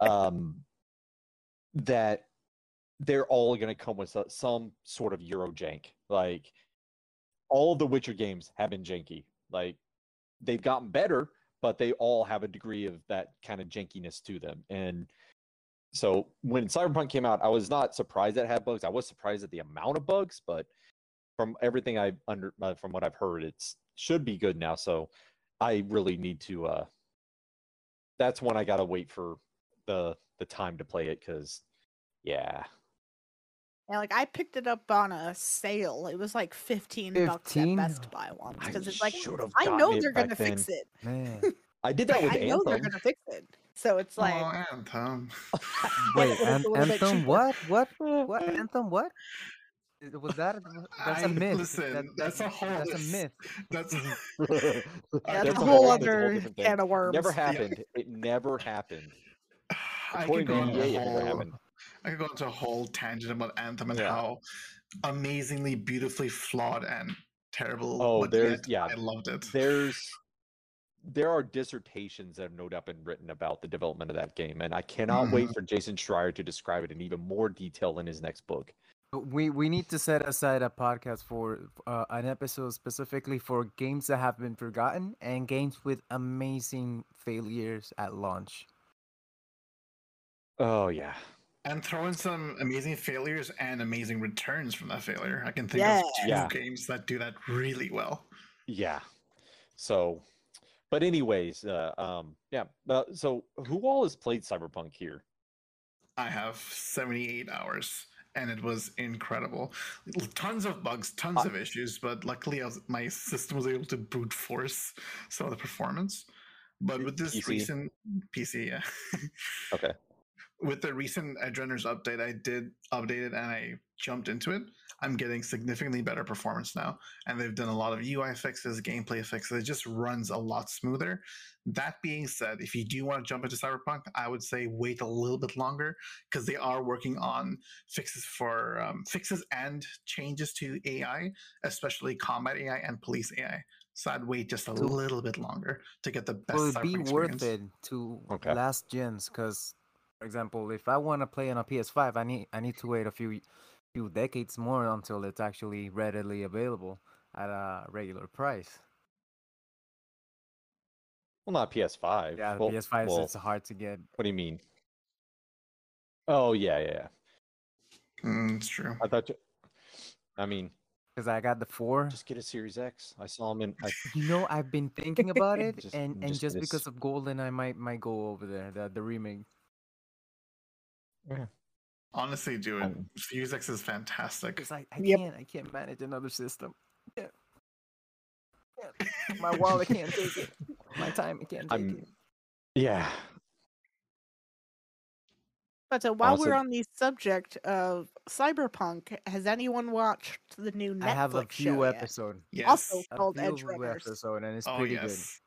Um, that they're all going to come with some sort of Euro jank. Like all the Witcher games have been janky. Like they've gotten better, but they all have a degree of that kind of jankiness to them. And so when Cyberpunk came out, I was not surprised that it had bugs. I was surprised at the amount of bugs, but from everything I've under uh, from what I've heard, it's should be good now. So I really need to. uh That's when I gotta wait for the the time to play it because, yeah, yeah, like I picked it up on a sale. It was like fifteen, bucks at Best Buy once because it's like I know they're gonna fix it. Man. I did that Like, with I know they're gonna fix it. So it's oh, like oh, Anthem. Wait, it's An- Anthem? What? What? What? Anthem? What? Was that? That's a I- myth. listen, That- that's a whole- That's a myth. That's that's, That's a a whole whole- that's a whole other can of worms. never happened. It never happened. I According could to go on EA, it never happened. I could go into a whole tangent about Anthem and Yeah. how amazingly, beautifully flawed and terrible. Oh, there's- yet yeah. I loved it. There's there are dissertations that have no doubt been written about the development of that game, and I cannot wait for Jason Schreier to describe it in even more detail in his next book. We we need to set aside a podcast for uh, an episode specifically for games that have been forgotten and games with amazing failures at launch. Oh yeah. And throw in some amazing failures and amazing returns from that failure. I can think Yeah. of two Yeah. games that do that really well. Yeah. So, but anyways, uh, um, yeah. Uh, so, who all has played Cyberpunk here? I have 78 hours and it was incredible. Tons of bugs, tons I- of issues, but luckily I was, my system was able to brute force some of the performance. But with this PC? recent PC, yeah. Okay. With the recent Edgerunners update, I did update it and I jumped into it. I'm getting significantly better performance now, and they've done a lot of UI fixes, gameplay fixes. It just runs a lot smoother. That being said, if you do want to jump into Cyberpunk, I would say wait a little bit longer because they are working on fixes for um, fixes and changes to AI, especially combat AI and police AI. So I'd wait just a little bit longer to get the best. Will it be Cyberpunk worth it to Okay. last gens? Because For example, if I want to play on a PS5, I need I need to wait a few few decades more until it's actually readily available at a regular price. Well, not PS5. Yeah, well, PS5 well, is hard to get. What do you mean? Oh yeah, yeah. yeah. Mm, it's true. I thought. You, I mean, Because I got the four. just get a Series X. I saw them in. I, You know, I've been thinking about it, Just- and and just just miss- because of Golden, I might might go over there. The the remake. Honestly, do it. Um, Series X is fantastic. Because I, I Yep. can't I can't manage another system. Yeah. Yeah. My wallet can't take it. My time can't take I'm- it. yeah. But uh, while Honestly- we're on the subject of cyberpunk, has anyone watched the new Netflix show? I have a few show yet? episodes. Yes. Also A called few Edgerunners. episode, and it's oh pretty yes.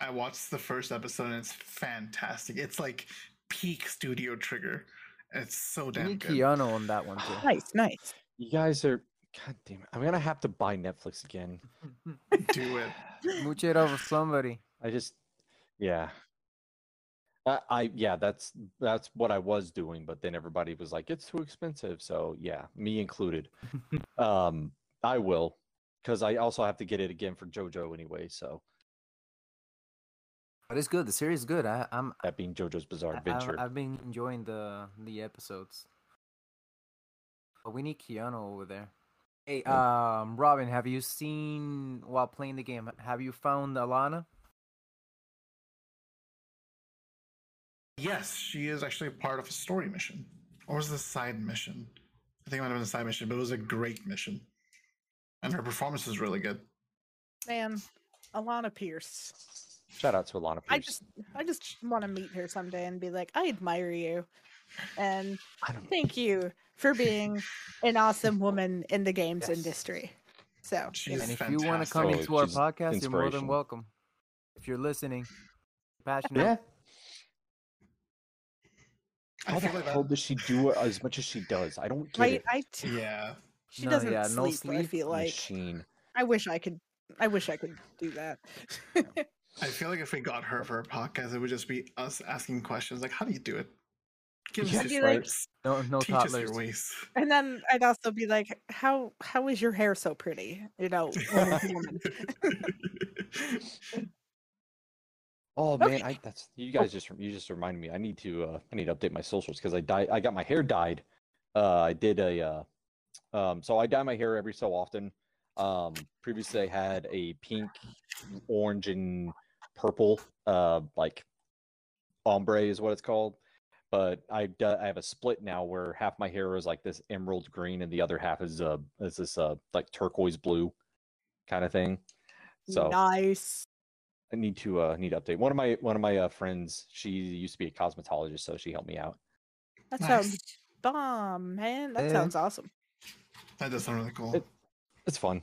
I watched the first episode and it's fantastic. It's like peak Studio Trigger. It's so damn need good. Keanu on that one too. Nice, nice. You guys are. God damn it! I'm gonna have to buy Netflix again. Do it. Mooch it over somebody. I just, yeah. I, I yeah, that's that's what I was doing, but then everybody was like, "It's too expensive." So yeah, me included. um, I will, because I also have to get it again for JoJo anyway. So But it's good. The series is good. I, I'm that being JoJo's Bizarre Adventure. I've, I've been enjoying the the episodes. But we need Keanu over there. Hey, um, Robin, have you seen while playing the game? Have you found Alanah? Yes, she is actually a part of a story mission. Or was it a side mission? I think it might have been a side mission, but it was a great mission. And her performance is really good. Man, Alanah Pearce. Shout out to Alanah Pearce. I just I just want to meet her someday and be like, I admire you. And thank you for being an awesome woman in the games Yes. industry. So, She you And if you want to come fantastic. into our podcast, you're more than welcome. If you're listening, passionate. yeah. How the hell does she do it as much as she does? I don't get right? it. I t- yeah. she No, doesn't yeah, no sleep. I feel like Machine. I wish I could. I wish I could do that. I feel like if we got her for a podcast, it would just be us asking questions like, "How do you do it? Give Yeah, us be your like- tips. No, no Teach us your ways." and then I'd also be like, "How how is your hair so pretty?" You know, woman to woman. Oh man, Okay. I that's you guys just you just reminded me. I need to uh I need to update my socials because I dyed I got my hair dyed. Uh I did a uh um so I dye my hair every so often. Um previously I had a pink, orange and purple uh like ombre is what it's called. But I do- I have a split now where half my hair is like this emerald green and the other half is uh is this uh like turquoise blue kind of thing. So nice. I need to uh need to update. One of my one of my uh, friends, she used to be a cosmetologist, so she helped me out. That Nice. sounds bomb, man. That Yeah. sounds awesome. That does sound really cool. It- It's fun,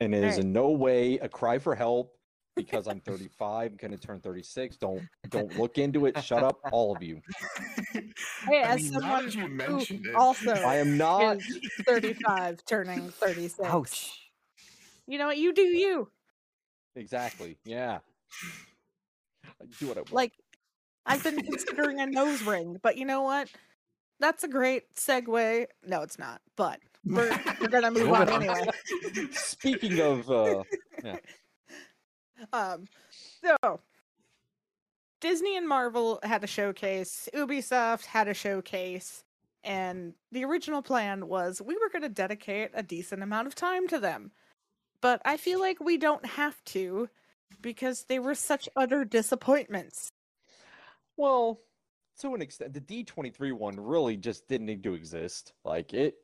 and it is Alright. in no way a cry for help because I'm 35, I'm gonna turn 36. Don't don't look into it. Shut up, all of you. Hey, I as mean, someone that you who mentioned it, also I am not. 35, turning 36. Ouch. You know what? You do you. Exactly. Yeah. I do what I want. Like, I've been considering a nose ring, but you know what? That's a great segue. No, it's not. But we're we're gonna move on anyway. Speaking of, uh, Um, so Disney and Marvel had a showcase. Ubisoft had a showcase, and the original plan was we were going to dedicate a decent amount of time to them. But I feel like we don't have to because they were such utter disappointments. well, to an extent, the D23 one really just didn't need to exist. Like it,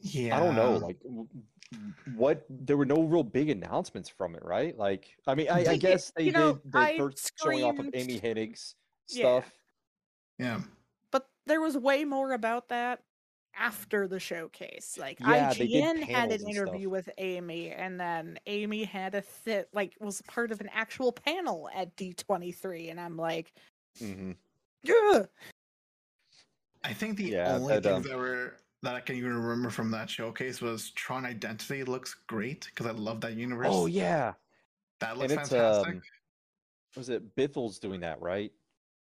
yeah, I don't know, like what there were no real big announcements from it, right? Like, I mean, I, I guess they you know, did the I first showing off of Amy Hennig's stuff. yeah. yeah But there was way more about that after the showcase. Like Yeah, IGN had an interview stuff. with Amy, and then Amy had a th- like was part of an actual panel at D23, and I'm like, mm-hmm. Ugh! I think the Yeah, only that, things um, that were that I can even remember from that showcase was Tron Identity looks great because I love that universe. Oh yeah, that looks fantastic. um, was it Bithell's doing that right?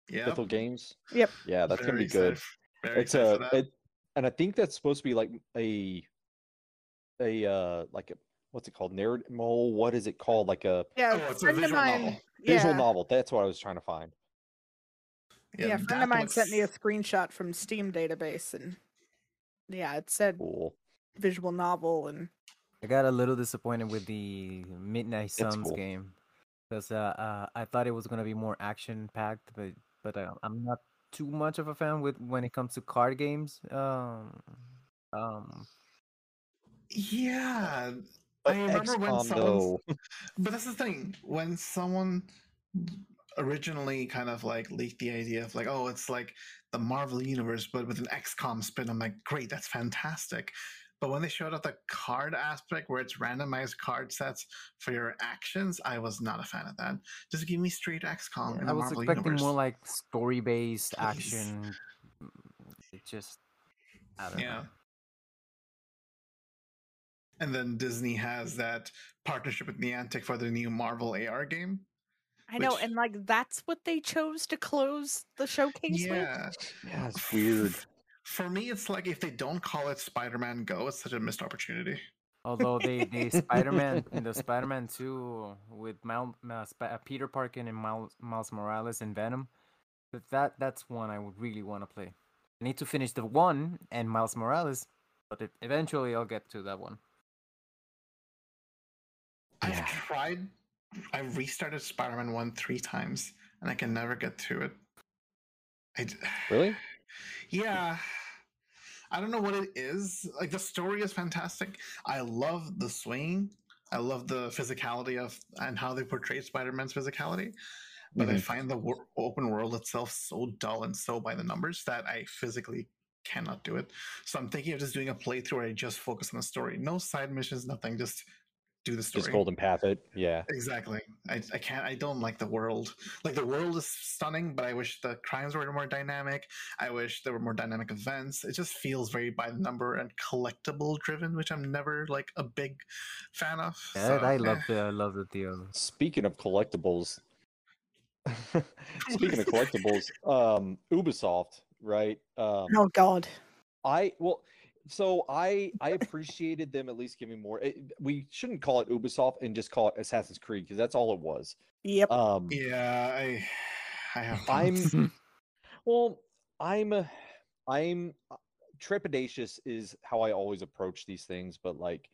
Yeah. Bithell Games. Yep. Yeah, that's gonna be good. very It's a for that. it, and I think that's supposed to be like a a uh like a what's it called narrative oh, what is it called like a Yeah, Oh, it's a friend of visual mine. novel. visual novel that's what I was trying to find yeah, a friend of mine sent me a screenshot from Steam database, and yeah, it said cool visual novel, and I got a little disappointed with the Midnight Suns cool. game because uh, uh, I thought it was gonna be more action packed, but but uh, I'm not too much of a fan with when it comes to card games. Um, um, Yeah. but I remember when someone But that's the thing. When someone originally kind of like leaked the idea of like, oh, it's like the Marvel universe, but with an XCOM spin, I'm like, great, that's fantastic. But when they showed up the card aspect where it's randomized card sets for your actions, I was not a fan of that. Just give me straight XCOM in I was Marvel expecting universe. more like story based action. It just I don't yeah. know. And then Disney has that partnership with Niantic for the new Marvel AR game. I know, Which- and like that's what they chose to close the showcase with. Yeah. yeah it's weird For me, it's like if they don't call it Spider Man Go, it's such a missed opportunity. Although they they Spider Man in the Spider Man two with Mal, uh, Sp- uh, Peter Parker and Miles, Miles Morales and Venom, but that that's one I would really want to play. I need to finish the one and Miles Morales, but it, eventually I'll get to that one. I've Yeah. tried. I've restarted Spider Man 1 three times and I can never get through it. I d- really Yeah. I don't know what it is. Like the story is fantastic. I love the swing. I love the physicality of and how they portray Spider-Man's physicality. But I Mhm. find the wor- open world itself so dull and so by the numbers that I physically cannot do it. So I'm thinking of just doing a playthrough where I just focus on the story. No side missions, nothing. Just do the story. just golden path it yeah Exactly. I, I can't. I don't like the world. Like the world is stunning, but I wish the crimes were more dynamic. I wish there were more dynamic events. It just feels very by the number and collectible driven, which I'm never like a big fan of. Yeah, so, I eh. love the I love the deal. Speaking of collectibles, speaking of collectibles, um, Ubisoft, right? Um, Oh God. I well, so I I appreciated them at least giving more. It, we shouldn't call it Ubisoft and just call it Assassin's Creed because that's all it was. Yep. Um, Yeah, I. I have. I'm well, I'm uh, I'm uh, trepidatious is how I always approach these things, but like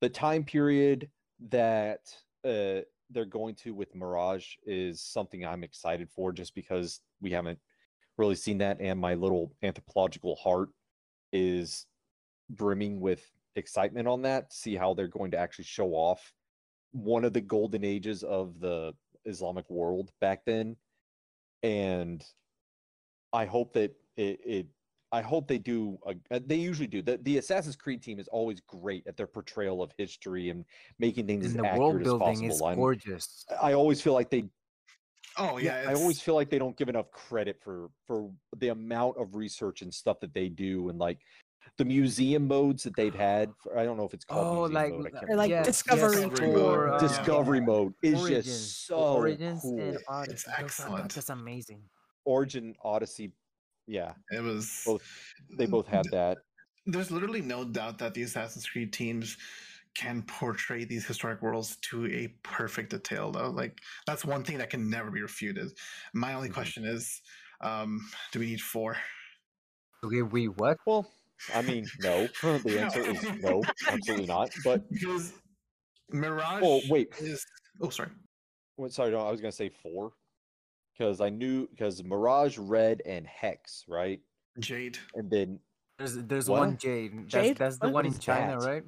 the time period that uh they're going to with Mirage is something I'm excited for just because we haven't really seen that and my little anthropological heart is brimming with excitement on that see how they're going to actually show off one of the golden ages of the Islamic world back then and I hope that it, it I hope they do. A, uh, they usually do. The, the Assassin's Creed team is always great at their portrayal of history and making things And as the accurate world as building possible. is I'm- gorgeous. I always feel like they. oh yeah, I always feel like they don't give enough credit for for the amount of research and stuff that they do, and like the museum modes that they've had. For, I don't know if it's called Oh, like mode. I can't Or, like, remember. Discovery Discovery Tour. mode, uh, Discovery mode is Origins, just so Origins cool. and Odyssey. It's those are- excellent. That's amazing. Origin Odyssey, yeah, It was. both they both had that. there's literally no doubt that the Assassin's Creed teams can portray these historic worlds to a perfect detail though like that's one thing that can never be refuted my only Mhm. question is um do we need four Okay, we what? Well, I mean, no. The answer is no, absolutely not. But because mirage oh, wait. is oh sorry Wait, sorry, no, I was gonna say four because I knew because Mirage, Red, and Hex, right? jade And then There's there's What? one Jade. That's, Jade? that's the What one in China, that? right?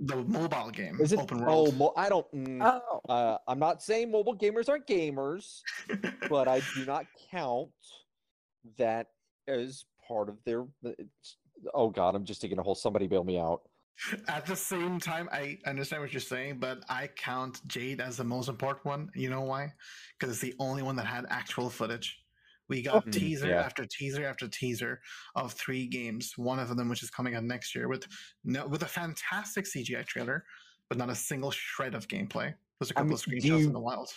the mobile game is it? open Oh, mo- I don't. mm, Oh. uh, I'm not saying mobile gamers aren't gamers, but I do not count that as part of their. Oh God, I'm just taking a whole. Somebody bail me out. At the same time, I understand what you're saying, but I count Jade as the most important one. You know why? Because it's the only one that had actual footage. We got Mm, teaser yeah. after teaser after teaser of three games. One of them, which is coming out next year, with no with a fantastic CGI trailer, but not a single shred of gameplay. There's a couple mean, of screenshots you- in the wild.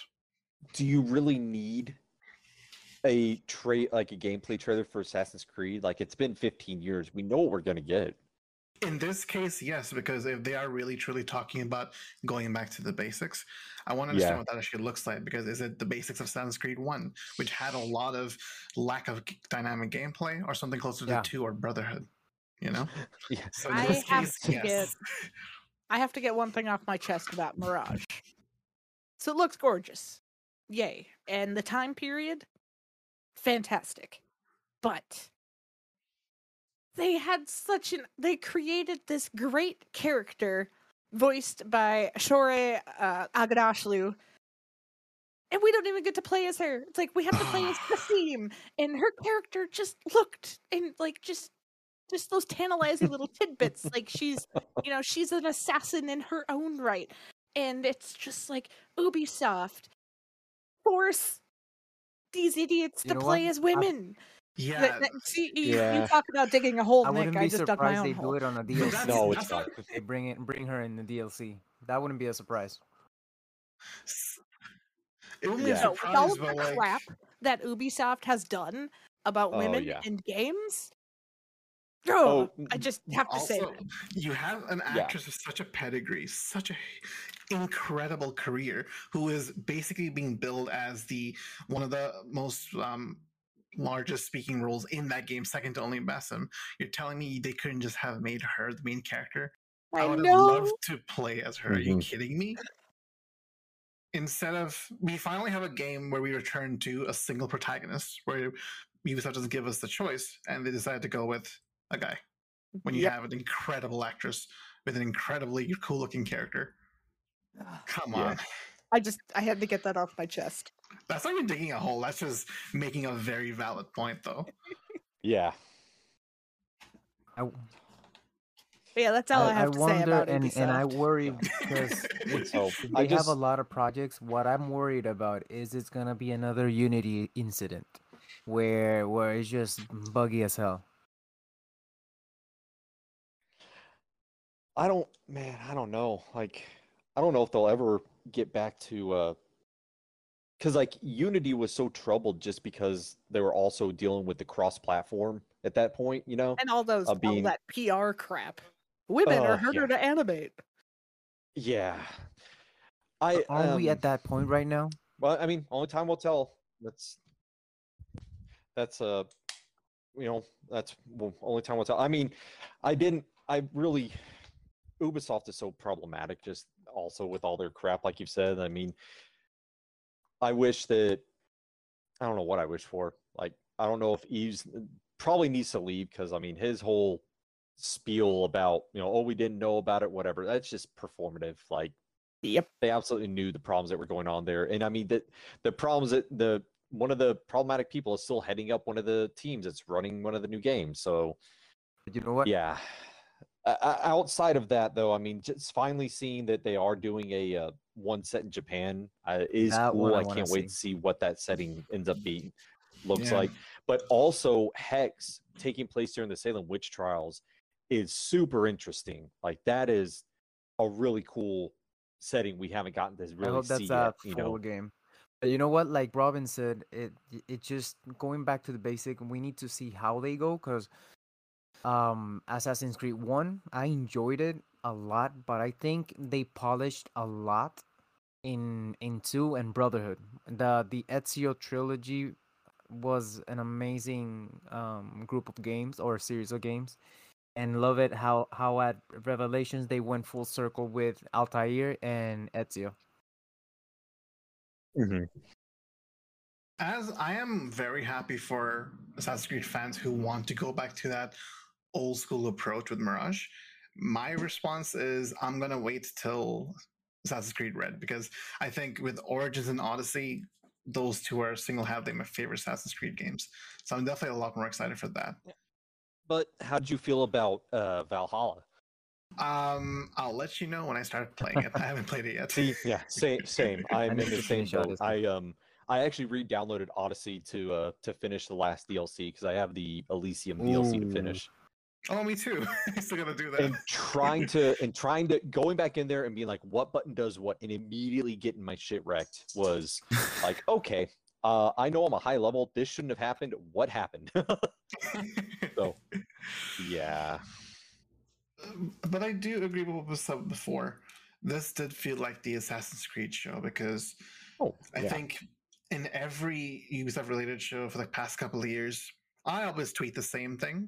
Do you really need a trait like a gameplay trailer for Assassin's Creed. Like it's been 15 years. We know what we're gonna get. In this case, yes, because if they are really truly talking about going back to the basics, I want to understand Yeah. what that actually looks like. Because is it the basics of Assassin's Creed One, which had a lot of lack of dynamic gameplay, or something closer to Yeah. Two or Brotherhood? You know, Yeah. so in I this have to yes. get- I have to get one thing off my chest about Mirage. So it looks gorgeous. Yay. And the time period, fantastic. But they had such an they created this great character voiced by Shohreh uh, Aghdashloo. And we don't even get to play as her. It's like we have to play as Basim, and her character just looked and like just just those tantalizing little tidbits. Like she's you know, she's an assassin in her own right. And it's just like Ubisoft force these idiots You to play what? as I- women. Yeah, That- that- see, you, Yeah. you talk about digging a hole, I Nic. wouldn't I be just dug my surprised own they hole. do it on a DLC. No, it's not. if they bring it, bring her in the DLC. That wouldn't be a surprise. s- it wouldn't be Yeah. a No, with all of the like, crap that Ubisoft has done about Oh, women yeah. in games, oh, Oh, I just have to say also, that. you have an Yeah. actress with such a pedigree, such a incredible career, who is basically being billed as the one of the most um, largest speaking roles in that game, second to only Basim. You're telling me they couldn't just have made her the main character? I would have know. loved to play as her. Are you Mhm. kidding me? Instead of we finally have a game where we return to a single protagonist, where Ubisoft doesn't give us the choice, and they decided to go with a guy. When you Yep. have an incredible actress with an incredibly cool-looking character, come Yeah. on, I just I had to get that off my chest. that's not even digging a hole. That's just making a very valid point, though. Yeah. I, But yeah, that's all I, I, have to wonder, say about and, Ubisoft. and I worry because it's, they I have a lot of projects. What I'm worried about is it's gonna be another Unity incident where where it's just buggy as hell. I don't, man, I don't know. Like, I don't know if they'll ever get back to, uh, because like Unity was so troubled just because they were also dealing with the cross-platform at that point, you know? and all those uh, all that PR crap. Women are Oh, harder yeah. to animate. Yeah. I Are we um, at that point right now? Well, I mean, only time will tell. That's that's uh, you know, that's well, only time will tell. I mean, I didn't. I really, Ubisoft is so problematic. Just also with all their crap, like you've said. I mean, I wish that I don't know what I wish for. Like, I don't know if Yves probably needs to leave because I mean, his whole spiel about you know, oh, we didn't know about it, whatever. That's just performative. Like Yep. they absolutely knew the problems that were going on there. And I mean that the problems that the one of the problematic people is still heading up one of the teams that's running one of the new games. So But you know what? yeah. Uh, uh, outside of that, though, I mean, just finally seeing that they are doing a uh, one set in Japan uh, is That cool. I I can't wait see. to see what that setting ends up being looks Yeah. like. But also, Hex taking place during the Salem witch trials is super interesting. Like that is a really cool setting we haven't gotten to really I hope see that's yet. a You full know, game. But you know what? Like Robin said, it it just going back to the basic. We need to see how they go because um Assassin's Creed One, I enjoyed it a lot, but I think they polished a lot in in two and Brotherhood. The the Ezio trilogy was an amazing um group of games or series of games. And love it how how at Revelations they went full circle with Altair and Ezio. As I am very happy for Assassin's Creed fans who want to go back to that old school approach with Mirage, my response is I'm gonna wait till Assassin's Creed Red because I think with Origins and Odyssey, those two are single-handedly my favorite Assassin's Creed games. So I'm definitely a lot more excited for that. but how did you feel about uh, Valhalla? Um, I'll let you know when I start playing it. I haven't played it yet. See, yeah, same, same. I'm in the same finish boat. I um, I actually re-downloaded Odyssey to uh to finish the last DLC because I have the Elysium DLC to finish. Oh, me too. I'm still gonna do that. and trying to and trying to going back in there and being like what button does what and immediately getting my shit wrecked was like okay uh, I know I'm a high level. This shouldn't have happened. What happened? so, yeah. but I do agree with what was said before. This did feel like the Assassin's Creed show because Oh, I yeah. think in every Ubisoft related show for the past couple of years, I always tweet the same thing.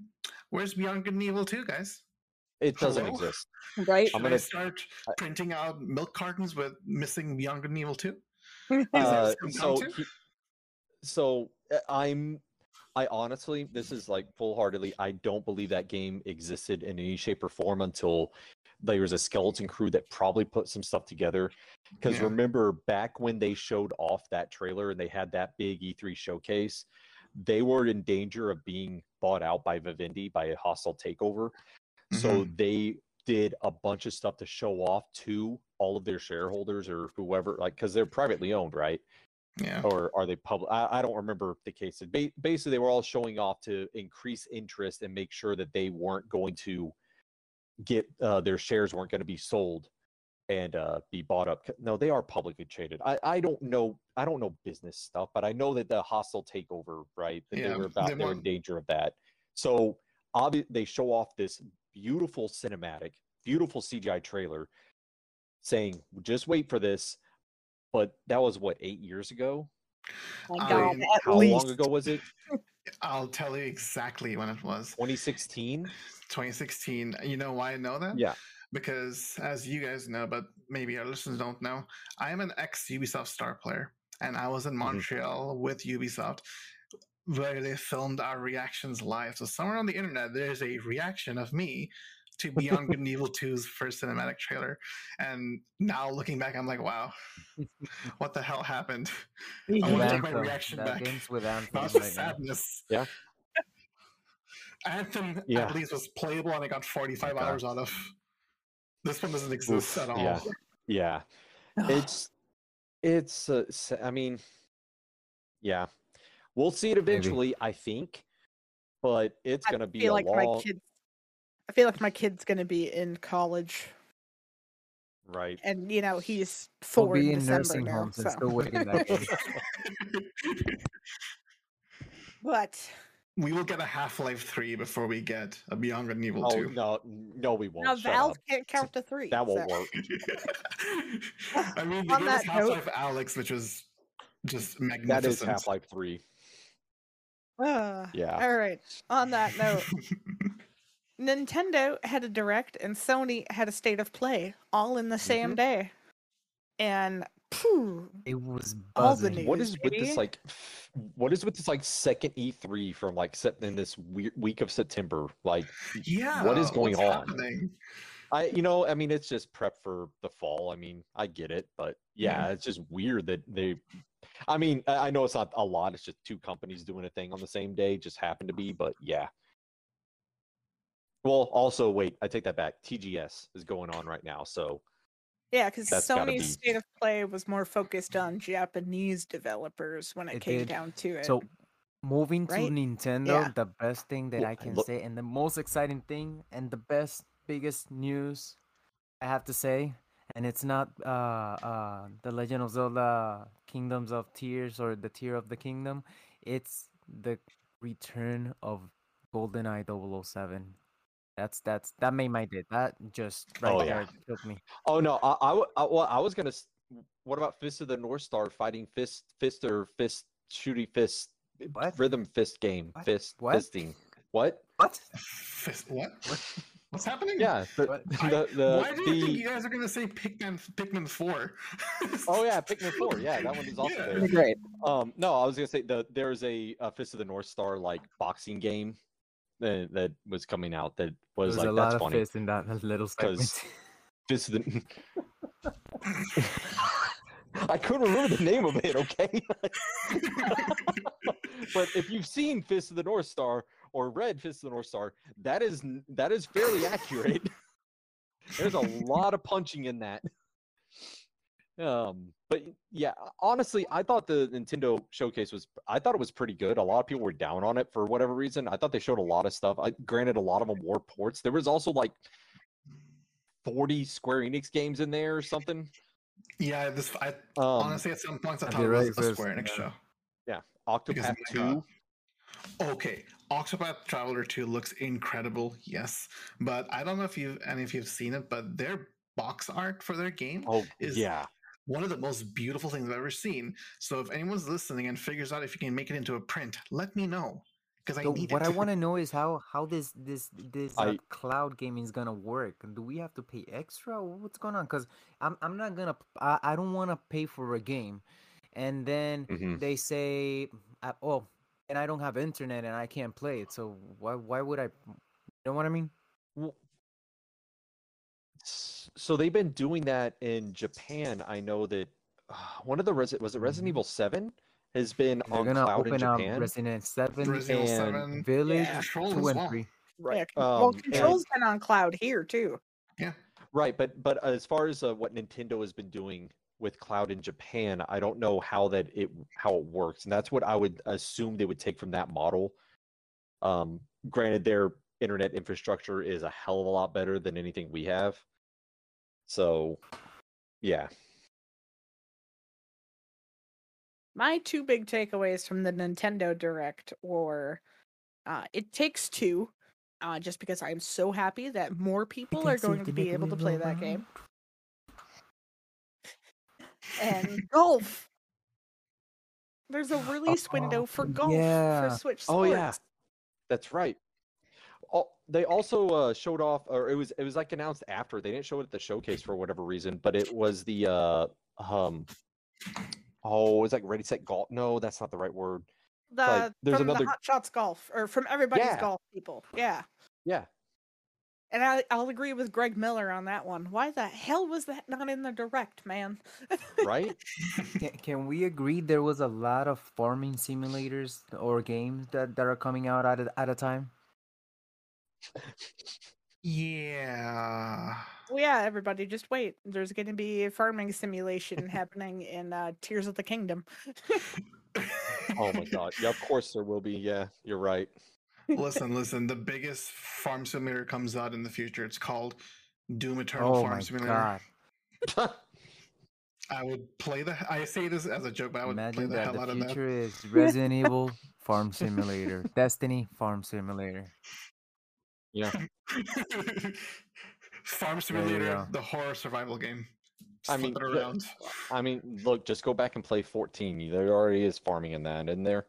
Where's Beyond Good and Evil 2, guys? it doesn't Hello? exist. Right? Should I'm gonna- start I- printing out milk cartons with missing Beyond Good and Evil 2? Is Uh, what so, he- so uh, I'm, I honestly, this is like full heartedly, I don't believe that game existed in any shape or form until there was a skeleton crew that probably put some stuff together. Because Yeah. remember back when they showed off that trailer and they had that big E3 showcase, they were in danger of being bought out by Vivendi by a hostile takeover. So Mm-hmm. they did a bunch of stuff to show off to all of their shareholders or whoever, like, because they're privately owned, right? Yeah. or are they public? I, I don't remember the case. Ba- basically, they were all showing off to increase interest and make sure that they weren't going to get uh, their shares weren't going to be sold and uh, be bought up. No, they are publicly traded. I, I don't know. I don't know business stuff, but I know that the hostile takeover, right? That Yeah, they were about. they They were in danger of that. So obvi- they show off this beautiful cinematic, beautiful CGI trailer, saying, "Just wait for this." But that was what eight years ago. My I God, mean, at How least. long ago was it? I'll tell you exactly when it was 2016. 2016. You know why I know that? Yeah. Because as you guys know, but maybe our listeners don't know, I am an ex Ubisoft star player, and I was in mm-hmm. Montreal with Ubisoft where they filmed our reactions live. So somewhere on the internet, there's a reaction of me to Beyond Good and Evil 2's first cinematic trailer. And now looking back, I'm like, wow, what the hell happened? I With wanna take my reaction that back. game's with Anthem Not right the now. sadness. Yeah. Anthem Yeah. at least was playable and I got 45 God. hours out of. This one doesn't exist Oof, at all. Yeah. Yeah. It's it's uh, s- I mean yeah. We'll see it eventually, I think. But it's I going to be feel a like my long kids. I feel like my kid's gonna be in college, right. and you know he's We'll four be in in December nursing now. homes So. and still waiting. But we will get a Half Life 3 before we get a Beyond Good and Evil Oh 2. no, no we won't. now Shut Valve up. can't count to three. That won't so- work. I mean, they On gave that Half note- Life Alyx, which was just magnificent. is Half-Life 3. Ah, Yeah. All right. On that note, Nintendo had a direct and Sony had a state of play all in the same Mm-hmm. day. And phew, It was All buzzing. What is with this like? What is with this like second E3 from like sep- in this weird week of September? Like, yeah. What is going on? happening? I you know I mean it's just prep for the fall. I mean I get it, but yeah, Yeah. it's just weird that they. I mean I I know it's not a lot. It's just two companies doing a thing on the same day. Just happened to be, but yeah. Well, also wait, I take that back. TGS is going on right now, so yeah, because Sony's be- state of play was more focused on Japanese developers when it, It came did. down to it. So moving to Nintendo, Yeah. the best thing that I can look- say, and the most exciting thing, and the best, biggest news, I have to say, and it's not uh, uh, the Legend of Zelda: Kingdoms of Tears or the Tear of the Kingdom. It's the return of GoldenEye 007. That's that's that made my day. That just right Oh, there yeah. killed me. Oh no, I, I, w- I- well, I was gonna. What about Fist of the North Star fighting fist, fist or fist, shooty fist, What? rhythm fist game, What? fist, What? fisting. What? What? Fist, what? What's happening? Yeah, the, What? I- the, the, Why do you think you guys are going to say Pikmin, Pikmin 4? oh yeah, Pikmin Four. Yeah, that one is also Yeah. there. great. Um, no, I was gonna say the there's a, uh Fist of the North Star like boxing game that, that was coming out that was like a that's lot of funny. fists in that little segment. Fist of the. I couldn't remember the name of it. Okay. but if you've seen Fist of the North Star or read Fist of the North Star, that is that is fairly accurate. There's a lot of punching in that. Um, but yeah, honestly, I thought the Nintendo showcase was I thought it was pretty good. A lot of people were down on it for whatever reason. I thought they showed a lot of stuff. I granted a lot of them were ports. There was also like 40 Square Enix games in there or something. yeah, this I Um, honestly at some points I thought be it right was a Square Enix yeah. show. Yeah, Octopath my God. 2. Okay, Octopath Traveler 2 looks incredible, yes. But I don't know if you've any if you've seen it, but their box art for their game Oh, is yeah. One of the most beautiful things I've ever seen. So if anyone's listening and figures out if you can make it into a print, let me know. Because I So need what it. I want to know is how how this this this uh, cloud gaming is gonna work. Do we have to pay extra? What's going on? Because I'm I'm not gonna I, I don't want to pay for a game, and then Mhm. they say uh, oh and I don't have internet and I can't play it. So why why would I? You know what I mean? Well, s- so they've been doing that in Japan. I know that uh, one of the Resi- was it Resident Mhm. Evil Seven has been They're on gonna cloud in open up Japan. Resident Seven, Resident Evil and 7 Village, Yeah. Control two as and well. three. Yeah. well, Um, and- control's been on cloud here too. Yeah. Right, but but as far as uh, what Nintendo has been doing with cloud in Japan, I don't know how that it how it works, and that's what I would assume they would take from that model. Um, granted, their internet infrastructure is a hell of a lot better than anything we have. So, yeah, My two big takeaways from the Nintendo Direct were uh, it takes two, uh, just because I'm so happy that more people are going to be able to play that game. And golf. There's a release window for golf yeah. for Switch Sports. Oh, yeah. that's right. Al- They also uh, showed off, or it was it was like announced after. They didn't show it at the showcase for whatever reason, but it was the uh, um, oh, it was like Ready Set Golf. No, that's not the right word. The like, there's from another- the Hot Shots Golf or from everybody's Yeah. golf people. Yeah. Yeah, And I, I'll agree with Greg Miller on that one. Why the hell was that not in the direct, man? right. Can, can we agree there was a lot of farming simulators or games that, that are coming out at a, at a time? Yeah. Well, yeah, everybody, just wait. There's going to be a farming simulation happening in uh, Tears of the Kingdom. Oh my god. Yeah, of course there will be. Yeah, you're right. listen, listen. The biggest farm simulator comes out in the future. It's called Doom Eternal Oh Farm my Simulator. god! I would play the. I say this as a joke, but I would Imagine play the that hell the out of that. future is Resident Evil Farm Simulator, Destiny Farm Simulator. Yeah. Farm you Simulator, go. the horror survival game. I mean, flip it around. I mean, look, just go back and play 14. There already is farming in that, isn't there?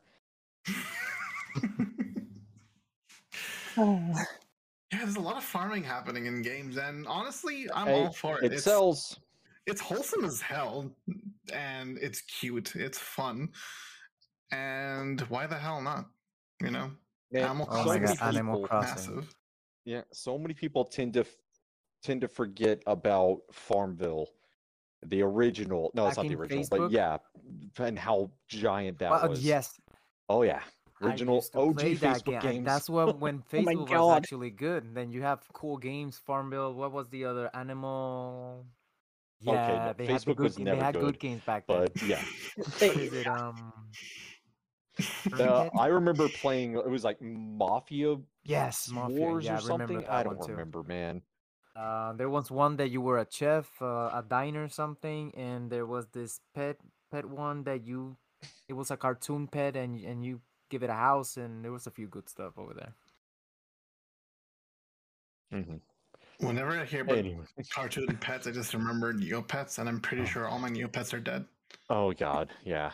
oh. yeah, there's a lot of farming happening in games, and honestly, I'm Hey, all for it. It It's, sells. it's wholesome as hell, and it's cute. It's fun, and why the hell not? You know, Man, Animal Oh my Crossing god, Animal Crossing. massive. Yeah, so many people tend to f- tend to forget about Farmville, the original. No, it's not the original, Facebook? but yeah, and how giant that Well, was. yes, Oh yeah, original used to OG play that Facebook game. games. That's what when Oh Facebook was actually good. And Then you have cool games, Farmville. What was the other Animal? Okay, Yeah, no, they had the good. was never they had good, good games back then. but yeah, what is it? Um, the, I remember playing. It was like Mafia yes, Mafia. Wars yeah, or I remember something. that I don't remember, man. Uh, there was one that you were a chef, uh, a diner, something, and there was this pet pet one that you. It was a cartoon pet, and and you give it a house, and there was a few good stuff over there. hmm Whenever I hear about Anyway, cartoon pets, I just remember Neopets, and I'm pretty sure all my Neopets are dead. oh god, yeah.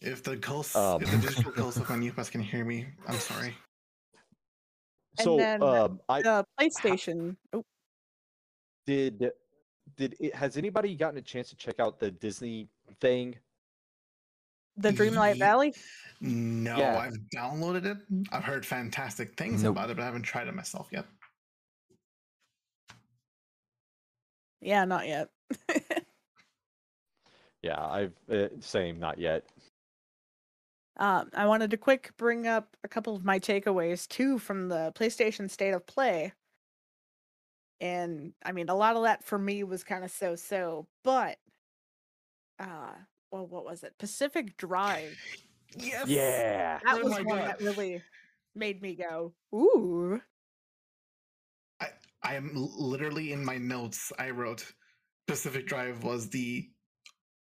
If the ghosts, Um. if the digital ghosts of my Neopets can hear me, I'm sorry. And So, then, um, I The PlayStation. Oh, did did it, has anybody gotten a chance to check out the Disney thing? the Dreamlight Valley. No, Yeah. I've downloaded it. I've heard fantastic things Nope. about it, but I haven't tried it myself yet. Yeah, not yet. Yeah, I've uh, same, not yet. Um, I wanted to quick bring up a couple of my takeaways too from the PlayStation State of Play. And I mean, a lot of that for me was kind of so-so, but uh, well, what was it? Pacific Drive. Yes. Yeah. That Oh was my one God. that really made me go, "Ooh!" I am literally in my notes. I wrote Pacific Drive was the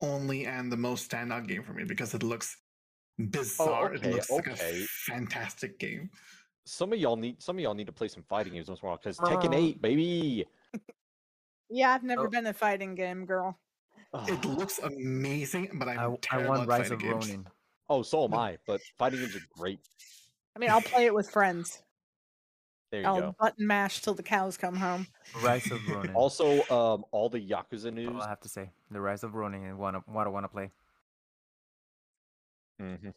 only and the most standout game for me because it looks bizarre. okay, it looks like a fantastic game. Some of y'all need some of y'all need to play some fighting games once in a while because Tekken Uh, 8, baby. Yeah, I've never Oh. been a fighting game girl. It Oh, looks amazing, but I'm I, I terrible want at Rise fighting of games. Ronin. oh, so am I. But fighting games are great. I mean, I'll play it with friends. There you I'll go. button mash till the cows come home. Rise of Ronin. Also, um, all the Yakuza All news. I have to say, the Rise of Ronin and what I, what I want to play. Mhm.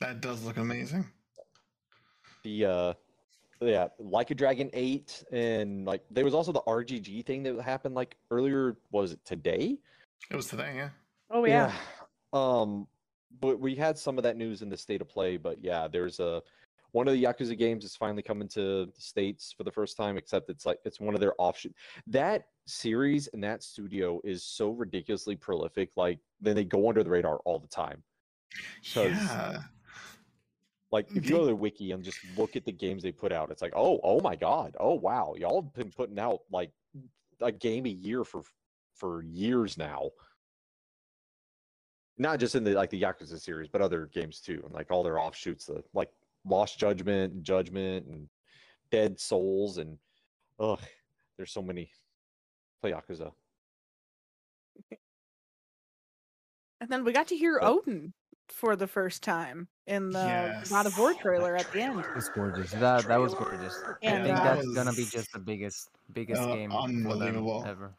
That does look amazing. The uh, yeah, like a Dragon 8, and like there was also the RGG thing that happened like earlier. Was it today? It was today, yeah. Oh yeah. Yeah. Um, but we had some of that news in the state of play. But yeah, there's a one of the Yakuza games is finally coming to the states for the first time. Except it's like it's one of their offshoot. That series and that studio is so ridiculously prolific. Like then they go under the radar all the time. Yeah. Like if you go to the wiki and just look at the games they put out, it's like, oh, oh my god, oh wow, y'all have been putting out like a game a year for for years now. Not just in the like the Yakuza series, but other games too, and like all their offshoots, the like Lost Judgment and Judgment and Dead Souls and ugh, there's so many. Play Yakuza. And then we got to hear But- Odin for the first time in the God of War trailer at the end. trailer. It was gorgeous. That that was trailer. gorgeous. I think uh, that's gonna be just the biggest biggest uh, game for them unbelievable. ever.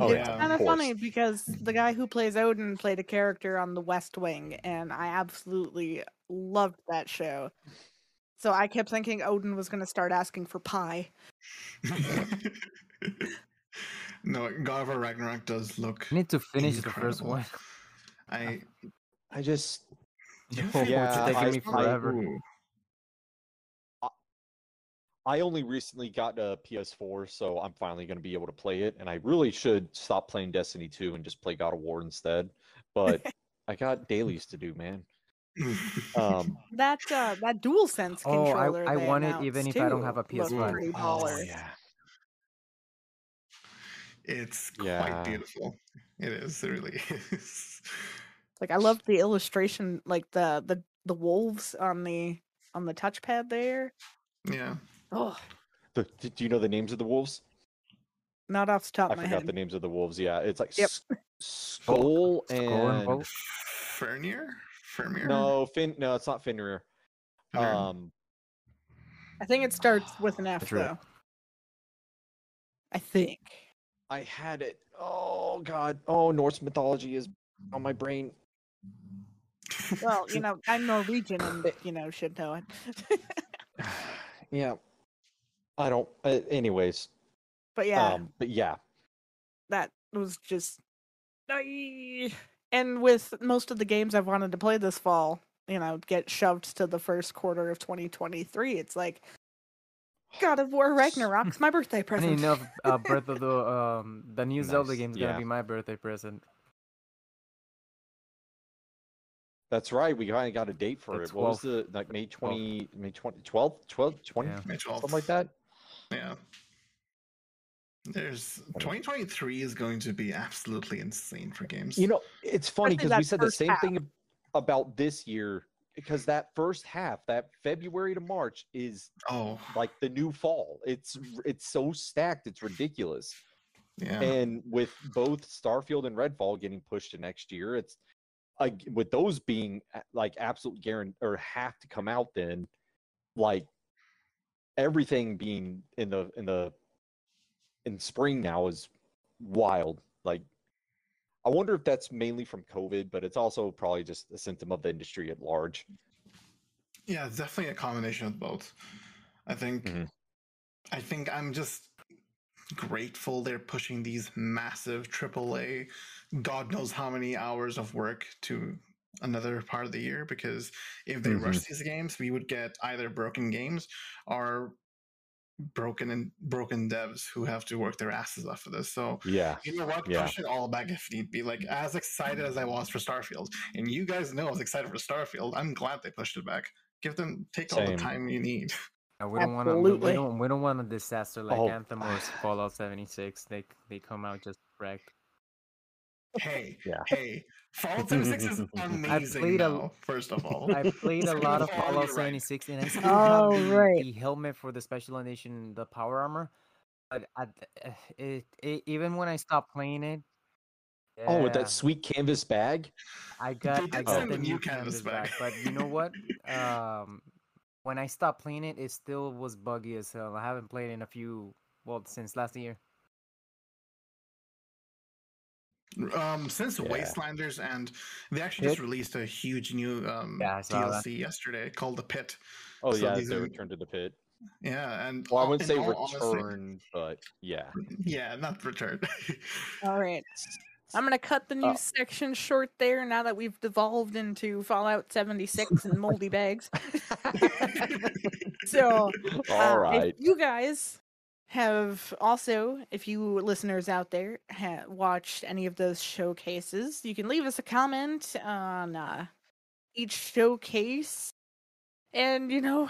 Oh, it's yeah, kind of of funny because the guy who plays Odin played a character on The West Wing, and I absolutely loved that show. So I kept thinking Odin was going to start asking for pie. no, God of War Ragnarok does look. I need to finish the first one. I I just Oh, Yeah, it's taking I- me forever. Ooh. I only recently got a PS4, so I'm finally going to be able to play it. And I really should stop playing Destiny 2 and just play God of War instead. But I got dailies to do, man. Um, That uh, that DualSense Oh, I- I they want it even announced, if I don't have a PS5. oh, yeah. It's quite Yeah. beautiful. It is. It really is. Like I love the illustration, like the the the wolves on the on the touchpad there. Yeah. Oh, The, do you know the names of the wolves? not off the top I of my forgot head. the names of the wolves. Yeah, it's like Yep. S- Skull and, Skull and Fernier? Fermier? no Fin. No, it's not Fenrir. Fenrir. Um, I think it starts with an F though. I think. I had it. Oh God. Oh, Norse mythology is on my brain. Well, you know, I'm Norwegian and you know should know it. yeah. I don't. Uh, anyways. but yeah, Um. But yeah. that was just. And with most of the games I've wanted to play this fall, you know, get shoved to the first quarter of 2023. It's like God of War Ragnarok's my birthday Funny present. enough, uh, Breath of the um the new Zelda Nice, game is gonna be my birthday present. That's right. We kind of got a date for The it. What was the like May 20, May 20, 12, 12, 20, Yeah. May 12th. something like that? Yeah. There's 2023 is going to be absolutely insane for games. You know, it's funny because we said the same half. thing about this year because that first half, that February to March is oh, like the new fall. It's it's so stacked, it's ridiculous. yeah. And with both Starfield and Redfall getting pushed to next year, it's like with those being like absolute guarantee or have to come out then, like everything being in the in the in spring now is wild. Like I wonder if that's mainly from COVID, but it's also probably just a symptom of the industry at large. Yeah, it's definitely a combination of both. I think Mhm. I think I'm just grateful they're pushing these massive AAA, God knows how many hours of work to another part of the year because if they rush these games, we would get either broken games or broken and broken devs who have to work their asses off for this. So Yeah. you know what? Yeah. Push it all back if need be. Like as excited as I was for Starfield, and you guys know I was excited for Starfield. I'm glad they pushed it back. Give them take all the time you need. Uh, we don't want to. We, we don't. We don't want a disaster like Oh. Anthem or Fallout 76. They they come out just wrecked. Hey, Yeah. hey. Fallout 76 is amazing I played a- first of all. I played a lot of far, Fallout you're right. 76, and I still Oh, have the, right. the helmet for the special edition, the power armor. But I, uh, it, it, even when I stopped playing it, Oh, with that sweet canvas bag. I got did I got a the new new canvas canvas back. back. But you know what? Um, when I stopped playing it, it still was buggy as hell. I haven't played in a few well since last year. Um, since Yeah. Wastelanders, and they actually just released a huge new um, Yeah, I saw that. DLC yesterday called The Pit. Oh So yeah, these they are- returned to the pit. Yeah, and Well, I wouldn't say all honesty- return, but yeah. yeah, not return. All right. I'm gonna cut the news Oh. section short there. Now that we've devolved into Fallout 76 and moldy bags. So, All uh, right. If you guys have also, if you listeners out there ha- watched any of those showcases, you can leave us a comment on uh, each showcase. And you know,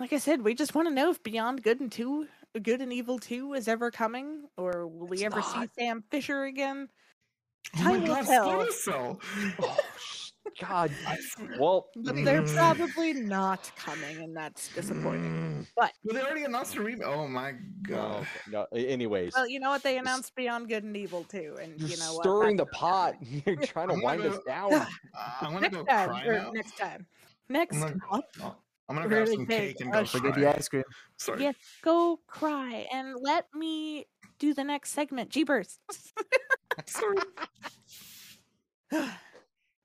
like I said, we just want to know if Beyond Good and Two, Good and Evil Two, is ever coming, or will we It's ever see. Sam Fisher again? oh my Time will god, tell. Splinter Cell! Oh, sh- God. Well, But they're Mm. probably not coming, and that's disappointing. But Well, they already announced a remake. Oh my god. no. a- Anyways, Well, you know what? They announced Beyond Good and Evil too, and you're you know what? stirring the That's not pot. You're trying to I'm wind gonna us down. Uh, I'm gonna next go time, cry or now. next time, next I'm gonna, up, oh, I'm gonna We're grab some cake and go Forget cry. the ice cream. Sorry. yes, go cry and let me do the next segment. Jeepers. Sorry.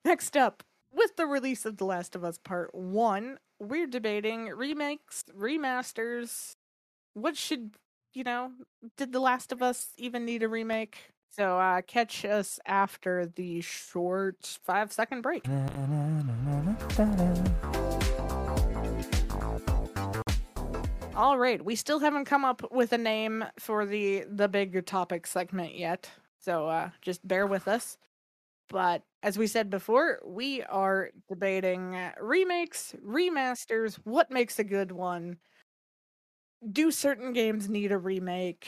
Next up, with the release of The Last of Us Part 1, we're debating remakes, remasters. What should, you know, did The Last of Us even need a remake? So uh, catch us after the short five second break. All right, we still haven't come up with a name for the the big topic segment yet, so uh, just bear with us. But as we said before, we are debating uh, remakes, remasters. What makes a good one? Do certain games need a remake?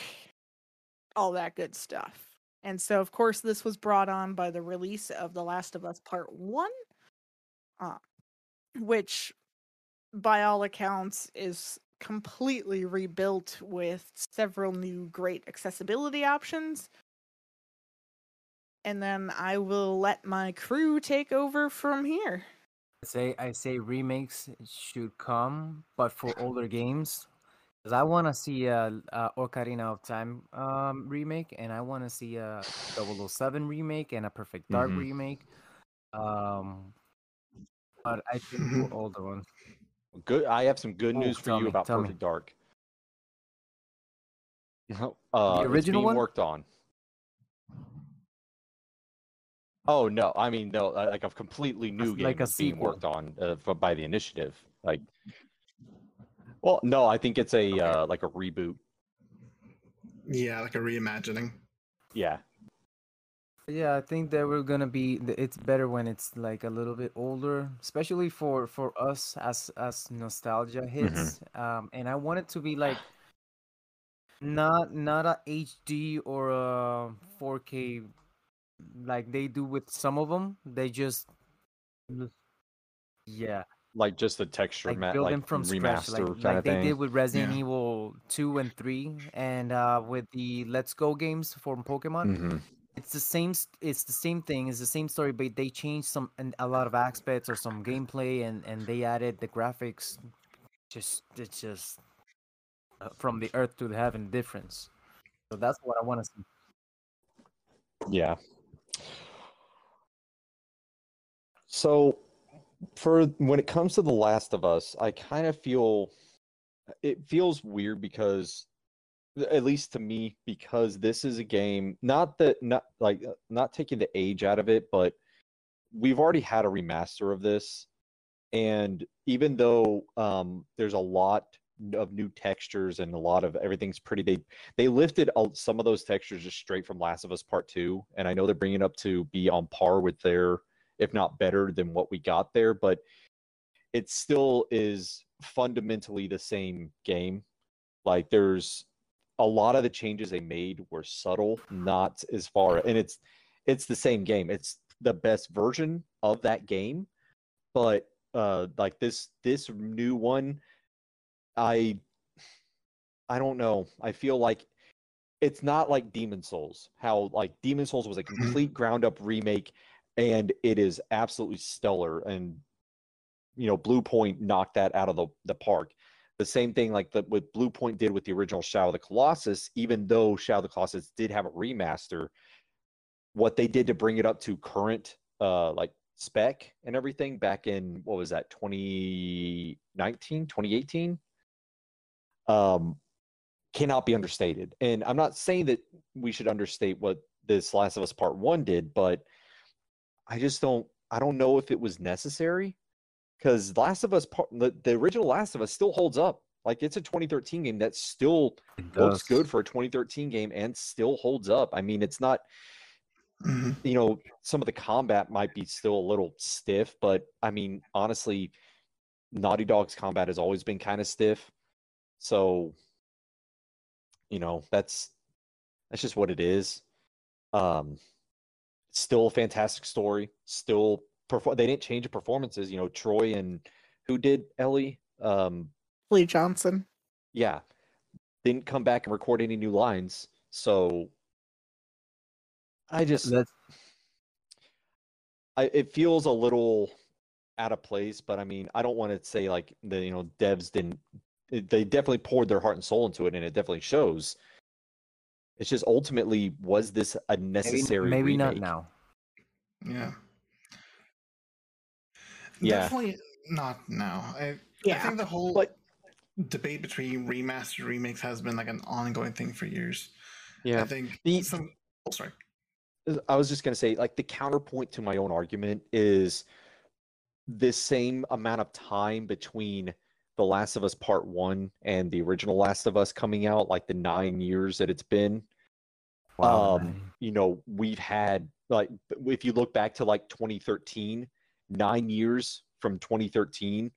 All that good stuff. And so, of course, this was brought on by the release of The Last of Us Part One, uh, which, by all accounts, is completely rebuilt with several new great accessibility options. And then I will let my crew take over from here. I say I say remakes should come, but for older games, because I want to see a, a Ocarina of Time um, remake, and I want to see a 007 remake and a Perfect Dark Mhm. remake. Um, but I think for older ones. Good. I have some good Oh, news for you me, about tell me. Perfect Dark. Uh, it's original being one? worked on. Oh no! I mean, no, uh, like a completely new s- game like a is being sequel. worked on uh, f- by the initiative. Like, well, no, I think it's a uh, like a reboot. Yeah, like a reimagining. Yeah, Yeah, I think that we're gonna be. It's better when it's like a little bit older, especially for for us as as nostalgia hits. Um, and I want it to be like not not a HD or a 4K like they do with some of them. They just yeah, like just the texture, like ma- build like them from remaster scratch, like kind like of they thing. did with Resident Yeah. Evil two and three, and uh, with the Let's Go games from Pokemon Mhm. it's the same it's the same thing it's the same story but they changed some and a lot of aspects or some gameplay and and they added the graphics just it's just uh, from the earth to the heaven difference so that's what i want to see Yeah. So, for when it comes to The Last of Us, I kind of feel it feels weird because, at least to me, because this is a game, not that, not like, not taking the age out of it, but we've already had a remaster of this. And even though um, there's a lot of new textures and a lot of everything's pretty, they they lifted a- some of those textures just straight from Last of Us Part Two, and I know they're bringing up to be on par with their, if not better than what we got there, but it still is fundamentally the same game. Like there's a lot of the changes they made were subtle, not as far, and it's it's the same game. It's the best version of that game, but uh, like this this new one, I I don't know. I feel like it's not like Demon Souls. How like Demon Souls was a Mhm. complete ground up remake, and it is absolutely stellar. And you know, Bluepoint knocked that out of the the park. The same thing like the what Bluepoint did with the original Shadow of the Colossus, even though Shadow of the Colossus did have a remaster, what they did to bring it up to current uh like spec and everything back in what was that 2019 2018 um cannot be understated and i'm not saying that we should understate what this last of us part 1 did but i just don't i don't know if it was necessary because last of us part the, the original last of us still holds up like it's a 2013 game that still It looks good for a 2013 game and still holds up i mean it's not Mhm. you know, some of the combat might be still a little stiff, but I mean, honestly, Naughty Dog's combat has always been kind of stiff. So, you know, that's that's just what it is. Um still a fantastic story. Still perform they didn't change the performances, you know, Troy and who did Ellie? Um Lee Johnson. yeah. Didn't come back and record any new lines. So I just Let's I, it feels a little out of place, but I mean, I don't want to say like the you know devs didn't. It- They definitely poured their heart and soul into it, and it definitely shows. It's just ultimately, was this a necessary? maybe not now. Yeah. Yeah. Definitely not now. I, I think the whole But- debate between remastered remakes has been like an ongoing thing for years. Yeah. I think The- some. Oh, sorry. I was just gonna say, like the counterpoint to my own argument is this same amount of time between The Last of Us Part One and the original Last of Us coming out, like the nine years that it's been. Wow. um, you know, we've had like if you look back to like 2013, nine years from 2013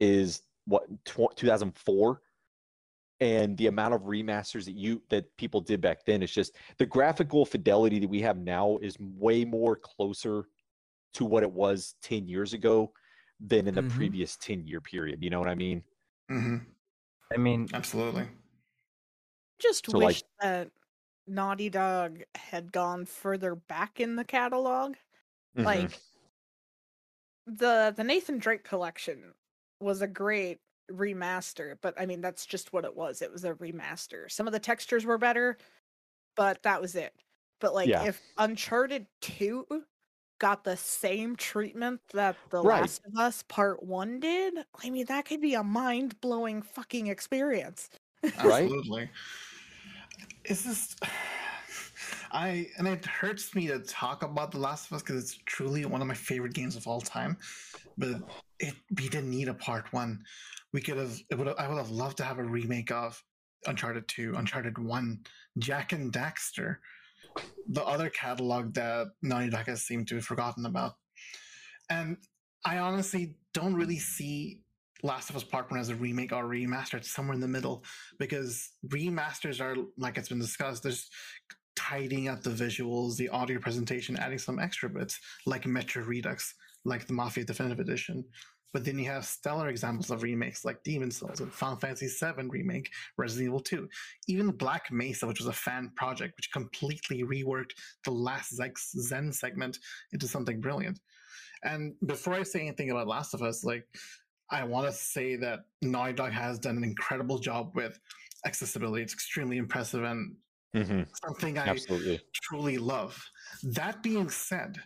is what tw- 2004, and the amount of remasters that you that people did back then is just the graphical fidelity that we have now is way more closer to what it was 10 years ago than in the Mhm. previous 10 year period. You know what I mean? hmm I mean, Absolutely. Just So, like- wish that Naughty Dog had gone further back in the catalog. Mhm. Like the the Nathan Drake collection was a great remaster, but I mean that's just what it was. It was a remaster. Some of the textures were better, but that was it. But like Yeah. if Uncharted 2 got the same treatment that The Right. Last of Us Part 1 did, I mean that could be a mind-blowing fucking experience. Right? Absolutely. It's just I and it hurts me to talk about The Last of Us because it's truly one of my favorite games of all time. But it we didn't need a part one. We could have it would I would have loved to have a remake of Uncharted 2, Uncharted 1, Jak and Daxter, the other catalog that Naughty Dog has seemed to have forgotten about. And I honestly don't really see Last of Us Part 1 as a remake or remaster. It's somewhere in the middle because remasters are, like it's been discussed, there's tidying up the visuals, the audio presentation, adding some extra bits, like Metro Redux, like the Mafia Definitive Edition. But then you have stellar examples of remakes like Demon Souls and Final Fantasy VII Remake, Resident Evil 2. Even Black Mesa, which was a fan project, which completely reworked the last Xen segment into something brilliant. And before I say anything about Last of Us, like I want to say that Naughty Dog has done an incredible job with accessibility. It's extremely impressive and Mhm. something I Absolutely. truly love. That being said,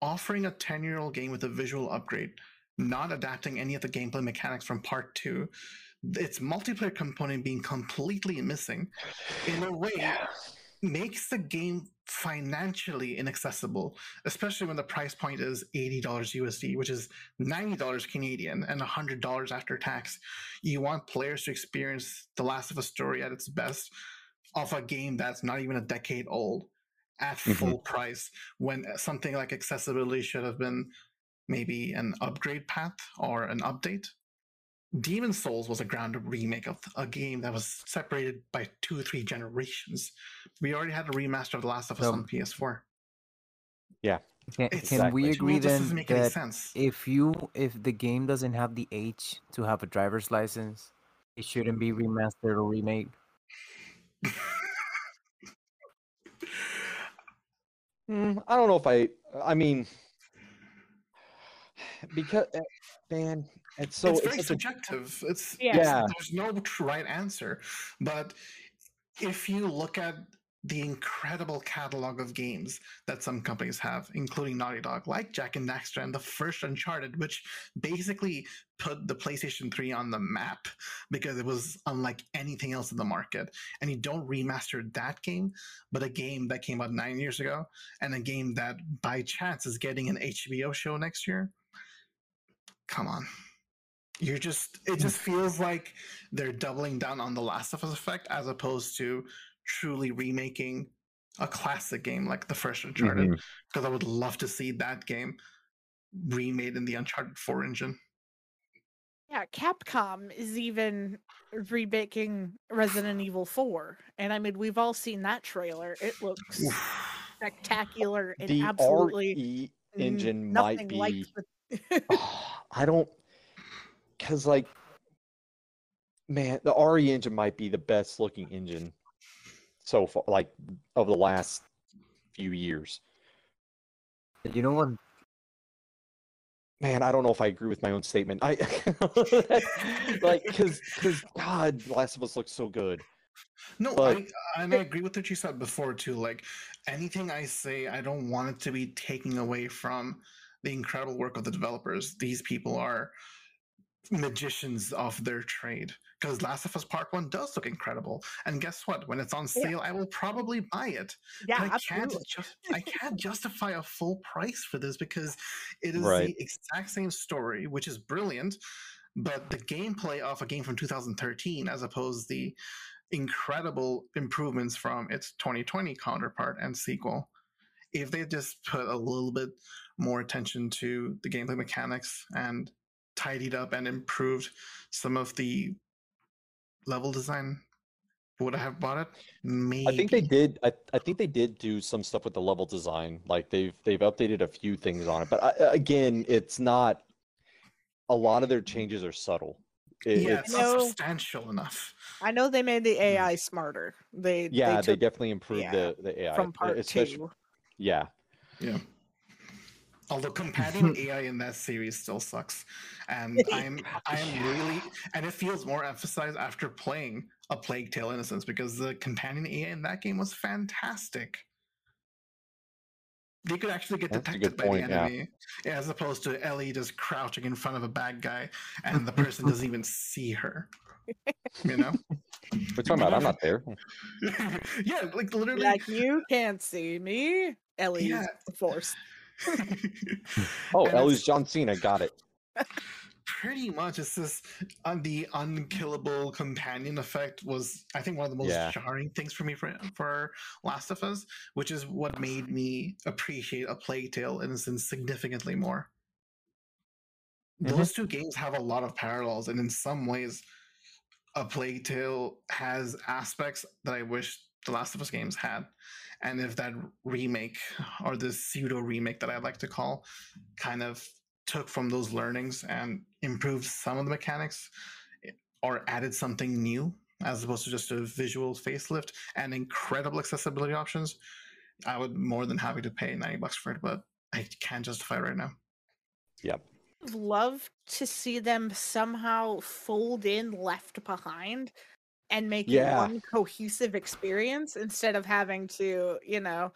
offering a 10 year old game with a visual upgrade, not adapting any of the gameplay mechanics from part two, its multiplayer component being completely missing, in a way, makes the game financially inaccessible, especially when the price point is $80 USD, which is $90 Canadian and $100 after tax. You want players to experience The Last of Us story at its best of a game that's not even a decade old at Mhm. full price when something like accessibility should have been maybe an upgrade path or an update. Demon Souls was a ground remake of a game that was separated by two or three generations. We already had a remaster of The Last of Us So- on PS4. Can, It's- can we agree it then make that sense. if you if the game doesn't have the age to have a driver's license, it shouldn't be remastered or remade? Mm, I don't know if I. I mean, because eh, man, it's so it's it's, very such a subjective. It's Yeah. Yeah. There's no right answer, but if you look at the incredible catalog of games that some companies have, including Naughty Dog, like Jak and Daxter and the first Uncharted, which basically put the PlayStation 3 on the map because it was unlike anything else in the market. And you don't remaster that game, but a game that came out nine years ago, and a game that by chance is getting an HBO show next year. Come on. You're just it mm. just feels like they're doubling down on the Last of Us effect as opposed to truly remaking a classic game like the first Uncharted. Mm-hmm. Because I would love to see that game remade in the Uncharted 4 engine. Yeah, Capcom is even remaking Resident Evil 4. And I mean, we've all seen that trailer. It looks Oof. spectacular and the absolutely RE engine nothing might be. like the ah. I don't, because like, man, the RE engine might be the best looking engine so far, like of the last few years. You know what? Man, I don't know if I agree with my own statement. I like because because God, Last of Us looks so good. No, But- I, and I agree with what you said before too. Like anything I say, I don't want it to be taking away from the incredible work of the developers. These people are magicians of their trade. Because Last of Us Part One does look incredible, and guess what? When it's on Yeah. sale, I will probably buy it. Yeah, but I can't absolutely. just I can't justify a full price for this because it is Right. the exact same story, which is brilliant, but the gameplay of a game from 2013 as opposed to the incredible improvements from its 2020 counterpart and sequel. If they just put a little bit more attention to the gameplay mechanics and tidied up and improved some of the level design, would I have bought it? Maybe. I think they did. I, I think they did do some stuff with the level design. Like they've they've updated a few things on it, but I, again, it's not. A lot of their changes are subtle. It- yeah, it's- it's not No. substantial enough. I know they made the mm. AI smarter. They yeah, they they, definitely improved yeah, the the AI from part especially- two. Yeah, Yeah. Although companion AI in that series still sucks, and I'm I'm really and it feels more emphasized after playing a Plague Tale Innocence because the companion AI in that game was fantastic. They could actually get That's detected by point, the yeah. enemy, as opposed to Ellie just crouching in front of a bad guy and the person doesn't even see her. You know? we're talking about. I'm not there. yeah, like literally. Like you can't see me. Ellie Yeah. the force. Oh, And Ellie's it's- John Cena. Got it. pretty much it's this on the unkillable companion effect was i think one of the most Yeah. jarring things for me for, for last of us which is what made me appreciate a plague tale innocence significantly more Mhm. those two games have a lot of parallels and in some ways a plague tale has aspects that i wish the last of us games had. And if that remake or this pseudo remake that i like to call kind of took from those learnings and improved some of the mechanics or added something new as opposed to just a visual facelift and incredible accessibility options i would more than happy to pay 90 bucks for it but i can't justify it right now. I'd love to see them somehow fold in Left Behind and make Yeah. it one cohesive experience instead of having to, you know,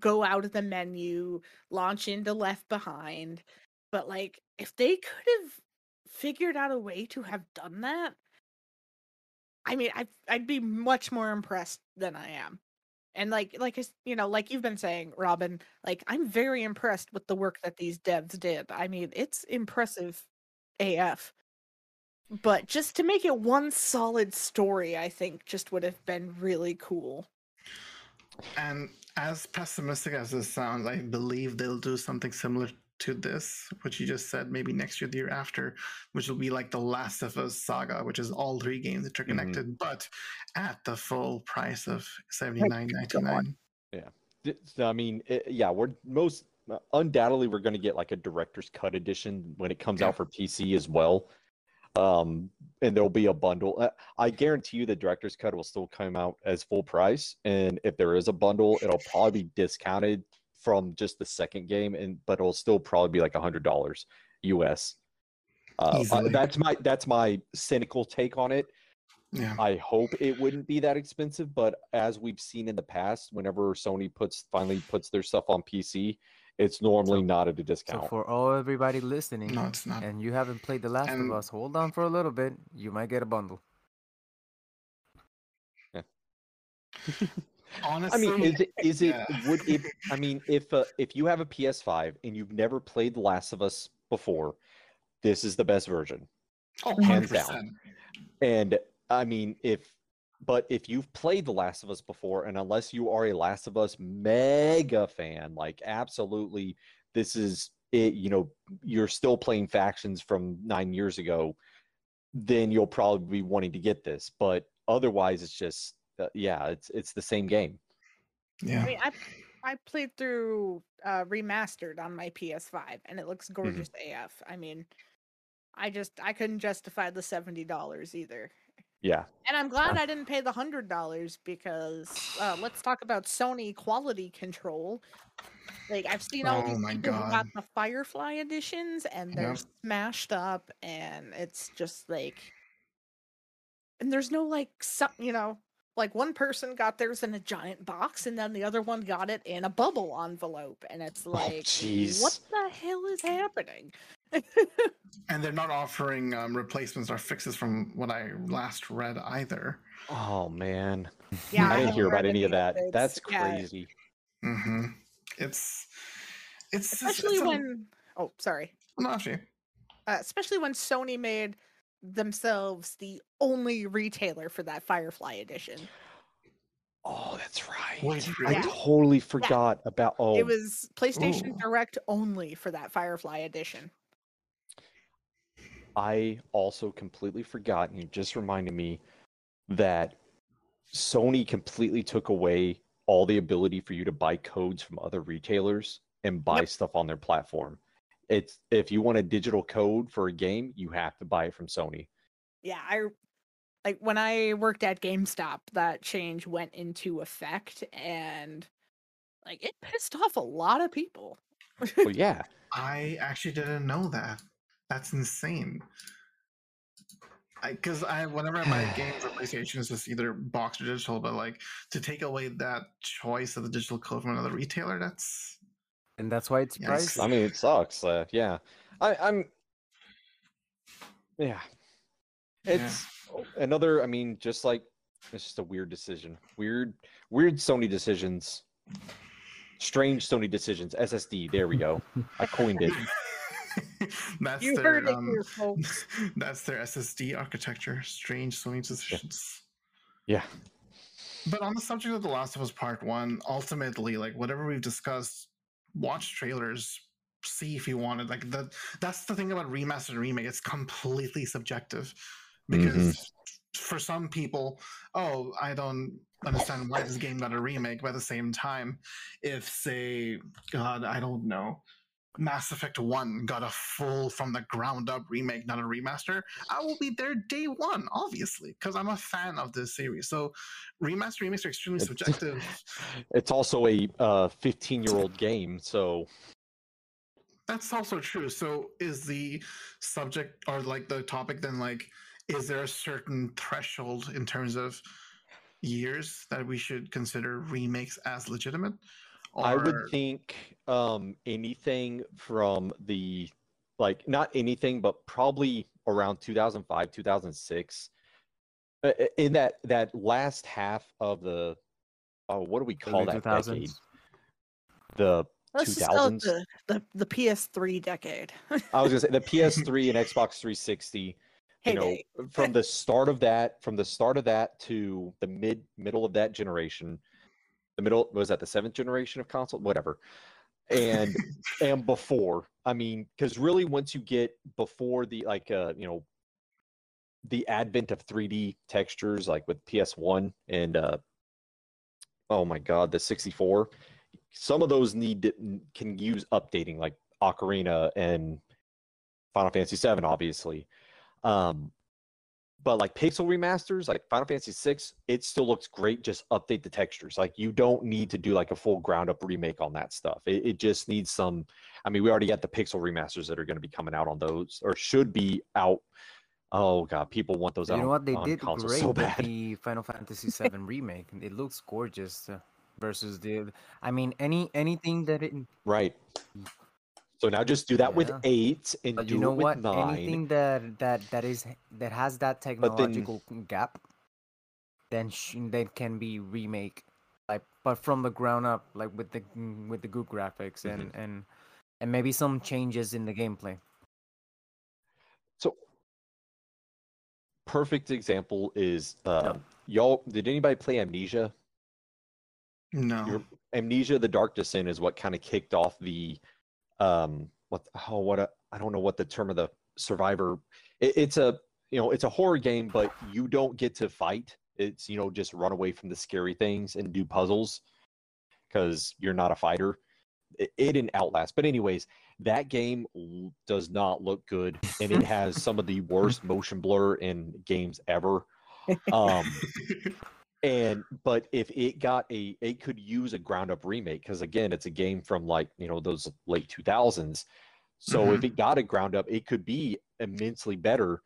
go out of the menu, launch into Left Behind. But like, if they could have figured out a way to have done that, I mean, I'd, I'd be much more impressed than I am. And like like you know, like you've been saying, Robin, like I'm very impressed with the work that these devs did. I mean, it's impressive AF. But just to make it one solid story, I think just would have been really cool. And as pessimistic as this sounds, I believe they'll do something similar to this, which you just said, maybe next year, the year after, which will be like the Last of Us saga, which is all three games interconnected, but at the full price of seventy nine ninety nine. Th- I mean, it, yeah, we're most uh, undoubtedly we're going to get like a director's cut edition when it comes Yeah. out for PC as well. Um, and there'll be a bundle. Uh, I guarantee you the director's cut will still come out as full price, and if there is a bundle, it'll probably be discounted from just the second game, and but it'll still probably be like a hundred dollars US. Uh, uh, that's my that's my cynical take on it. Yeah. I hope it wouldn't be that expensive, but as we've seen in the past, whenever Sony puts finally puts their stuff on PC, it's normally not at a So discount. for all everybody listening, No, it's not. and you haven't played The Last And- of Us, hold on for a little bit. You might get a bundle. Honestly, I mean, is it is it yeah. would if I mean if uh, if you have a PS5 and you've never played The Last of Us before, this is the best version. oh, hands 100%. down. And I mean, if but if you've played The Last of Us before, and unless you are a Last of Us mega fan, like absolutely, this is it. You know, you're still playing factions from nine years ago, then you'll probably be wanting to get this. But otherwise, it's just uh, yeah, it's it's the same game. Yeah. I mean, I I played through uh, remastered on my PS5, and it looks gorgeous AF. I mean, I just I couldn't justify the seventy dollars either. Yeah, And I'm glad I didn't pay the hundred dollars because uh, let's talk about Sony quality control. Like I've seen all Oh these my people who got the Firefly editions, and they're Yep. smashed up, and it's just like, and there's no like, some, you know, like one person got theirs in a giant box, and then the other one got it in a bubble envelope, and it's like, what Oh, jeez. the hell is happening? And they're not offering um, replacements or fixes from what I last read either. Oh man, Yeah, I didn't haven't hear about any of that. updates. That's Yeah, crazy. hmm It's it's especially it's a- when. Oh, sorry. no, actually, uh, especially when Sony made themselves the only retailer for that Firefly edition. Oh, that's right. Wait, I really? totally forgot about. Oh, It was PlayStation Ooh. Direct only for that Firefly edition. I also completely forgot, and you just reminded me that Sony completely took away all the ability for you to buy codes from other retailers and buy Yep. stuff on their platform. It's if you want a digital code for a game, you have to buy it from Sony. Yeah, I like when I worked at GameStop, that change went into effect and like it pissed off a lot of people. Well, yeah, I actually didn't know that. That's insane. I because I, whenever I buy games or PlayStation, it's just either box or digital. But like to take away that choice of the digital code from another retailer, that's And that's why it's Yes. pricey. I mean it sucks. Uh, yeah, I, I'm. Yeah, Yeah. it's another. I mean, just like it's just a weird decision. Weird, weird Sony decisions. Strange Sony decisions. SSD. There we go. I coined it. that's You their heard it um, here, folks. that's their SSD architecture. Strange Sony decisions. Yeah. But on the subject of The Last of Us Part One, ultimately, like whatever we've discussed, watch trailers, see if you want it. Like that that's the thing about remaster and remake, it's completely subjective. Because mm-hmm. for some people, oh, I don't understand why this game got a remake, but at the same time, if say, God, I don't know. Mass Effect 1 got a full from the ground up remake, not a remaster. I will be there day one, obviously, because I'm a fan of this series. So remaster remakes are extremely subjective. It's also a uh, 15 year old game, so That's also true. So is the subject or like the topic then like is there a certain threshold in terms of years that we should consider remakes as legitimate? I would think um, anything from the like not anything, but probably around 2005, 2006. Uh, uh, In that that last half of the oh, what do we call Early that 2000s. decade? The Let's just call it 2000s? the, the, the PS3 decade. I was gonna say the PS3 and Xbox 360. You know, Heyday. from the start of that, from the start of that to the mid middle of that generation, the middle was that the seventh generation of console, whatever, and and before. I mean, because really, once you get before the like, uh, you know, the advent of 3D textures, like with PS1 and uh, oh my god, the 64, some of those need to, can use updating, like Ocarina and Final Fantasy VII, obviously. Um, but like pixel remasters, like Final Fantasy VI, it still looks great. Just update the textures. Like you don't need to do like a full ground up remake on that stuff. It, it just needs some. I mean, we already got the pixel remasters that are going to be coming out on those, or should be out. Oh god, people want those out. You out. know what? They did great so with the Final Fantasy VII remake. It looks gorgeous uh, versus the. I mean, any anything that it. Right. So now just do that with eight and But do you know it with what? nine. Anything that that that is that has that But then- technological gap, then sh- then can be remake, like but from the ground up, like with the with the good graphics Mm-hmm. and and and maybe some changes in the gameplay. So perfect example is uh, No. y'all did anybody play Amnesia? No. Your- Amnesia the Dark Descent is what kind of kicked off the um what oh what a, I don't know what the term of the survivor it, it's a you know it's a horror game but you don't get to fight. It's you know just run away from the scary things and do puzzles because you're not a fighter. It, it didn't outlast. But anyways that game does not look good and it has some of the worst motion blur in games ever. Um and but if it got a it could use a ground up remake because again it's a game from like you know those late 2000s so if mm-hmm. it got a ground up it could be immensely better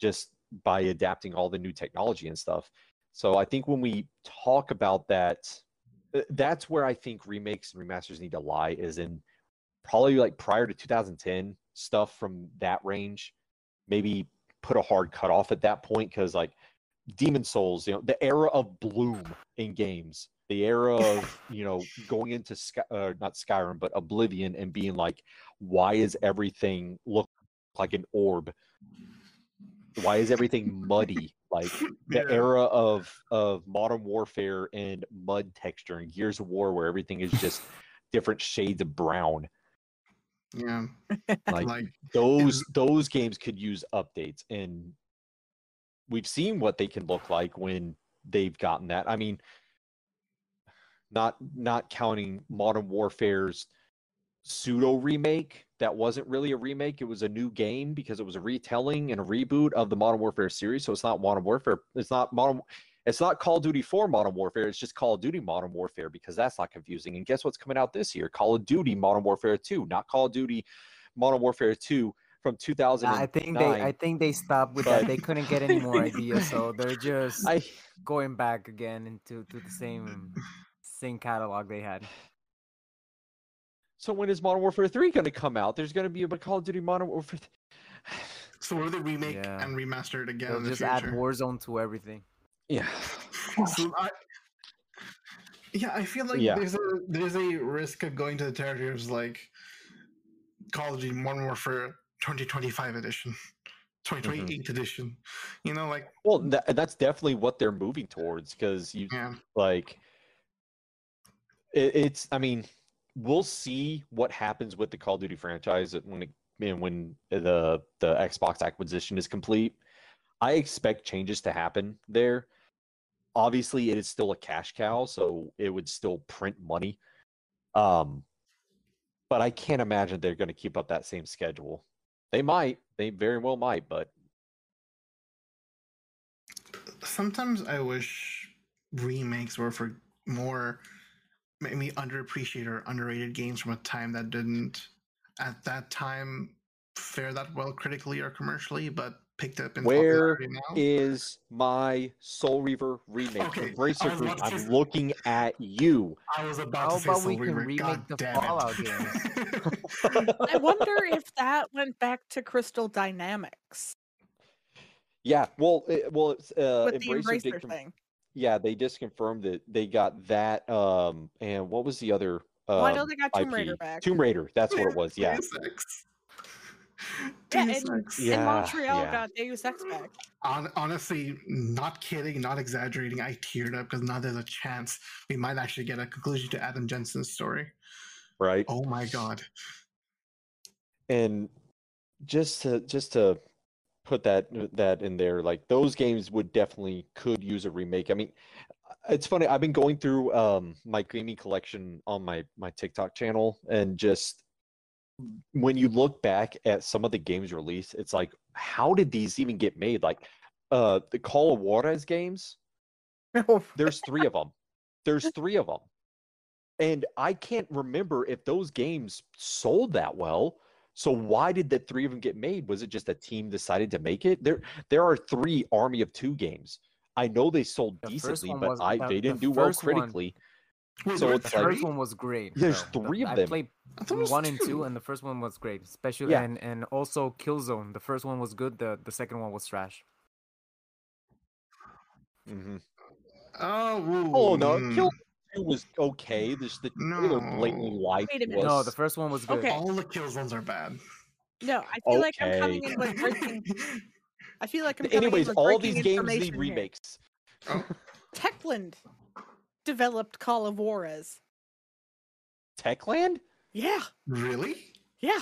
just by adapting all the new technology and stuff. So i think when we talk about that uh, that's where i think remakes and remasters need to lie is in probably like prior to 2010 stuff from that range maybe put a hard cutoff at that point because like Demon Souls, you know, the era of bloom in games, the era of you know going into Sky, uh, not Skyrim but Oblivion and being like, why is everything look like an orb? Why is everything muddy? Like the Yeah. era of of Modern Warfare and mud texture and Gears of War, where everything is just different shades of brown. yeah. Like, Like those those games could use updates and we've seen what they can look like when they've gotten that. I mean not not counting modern warfare's pseudo remake that wasn't really a remake. It was a new game because it was a retelling and a reboot of the modern warfare series. So it's not modern warfare it's not modern it's not call of duty 4 modern warfare. It's just call of duty modern warfare because that's not confusing. And guess what's coming out this year? Call of duty modern warfare 2 not call of duty modern warfare 2 from 2000 I think they I think they stopped with but- that. They couldn't get any more ideas, so they're just I going back again into to the same same catalog they had. So when is Modern Warfare 3 going to come out? There's going to be a Call of Duty Modern Warfare. th- so what do they remake Yeah. and remaster it again They'll in the just add? Warzone to everything. Yeah. So I, yeah, I feel like Yeah. there's a there's a risk of going to the territory of like Call of Duty Modern Warfare 2025 edition, 2028 edition. You know, like Well, tha- that's definitely what they're moving towards because you yeah, like it, it's. I mean, we'll see what happens with the Call of Duty franchise when it and when the the Xbox acquisition is complete. I expect changes to happen there. Obviously, it is still a cash cow, so it would still print money. Um, but I can't imagine they're going to keep up that same schedule. They might, they very well might, but sometimes I wish remakes were for more maybe underappreciated or underrated games from a time that didn't at that time fare that well critically or commercially, but picked up in Where now. is my Soul Reaver remake? Okay, Embracer I was Group, about to I'm say- looking at you. I was about How to say about Soul we can Reaver, remake God the. Fallout games? I wonder if that went back to Crystal Dynamics Yeah, well, it, well, it's uh, with the Embracer did thing. Yeah, they just confirmed that they got that. Um, and what was the other? Um, Well, I know they got Tomb IP? Back. Tomb Raider. That's what it was. Yeah. Deus Yeah, Deus and- Yeah, and Montreal yeah. got Deus Ex back. Hon- honestly, not kidding, not exaggerating. I teared up because now there's a chance we might actually get a conclusion to Adam Jensen's story. Right. Oh my god! and just to just to put that that in there like those games would definitely could use a remake i mean it's funny. I've been going through um my gaming collection on my my TikTok channel, and just when you look back at some of the games released, it's like, how did these even get made? Like, uh, the Call of Juarez games. There's three of them. There's three of them, and I can't remember if those games sold that well. So why did the three of them get made? Was it just a team decided to make it? There, there are three Army of Two games. I know they sold The decently, but I they didn't do well first one- critically. Wait, So there were it's the first one was great. There's though. The- three of I them. played I thought it was one and two, two. and the first one was great. Especially Yeah. and and also Killzone. The first one was good. The the second one was trash. hmm Oh, Oh no, mm. Kill Two was okay. This the trailer blatantly No. Wait a to minute. No, the first one was good. Okay. All the kills ones are bad. No, I feel like I'm coming in with breaking. I feel like I'm coming Anyways, in with all these games need remakes. Oh, Techland developed Call of Juarez. Techland? Yeah, really? yeah.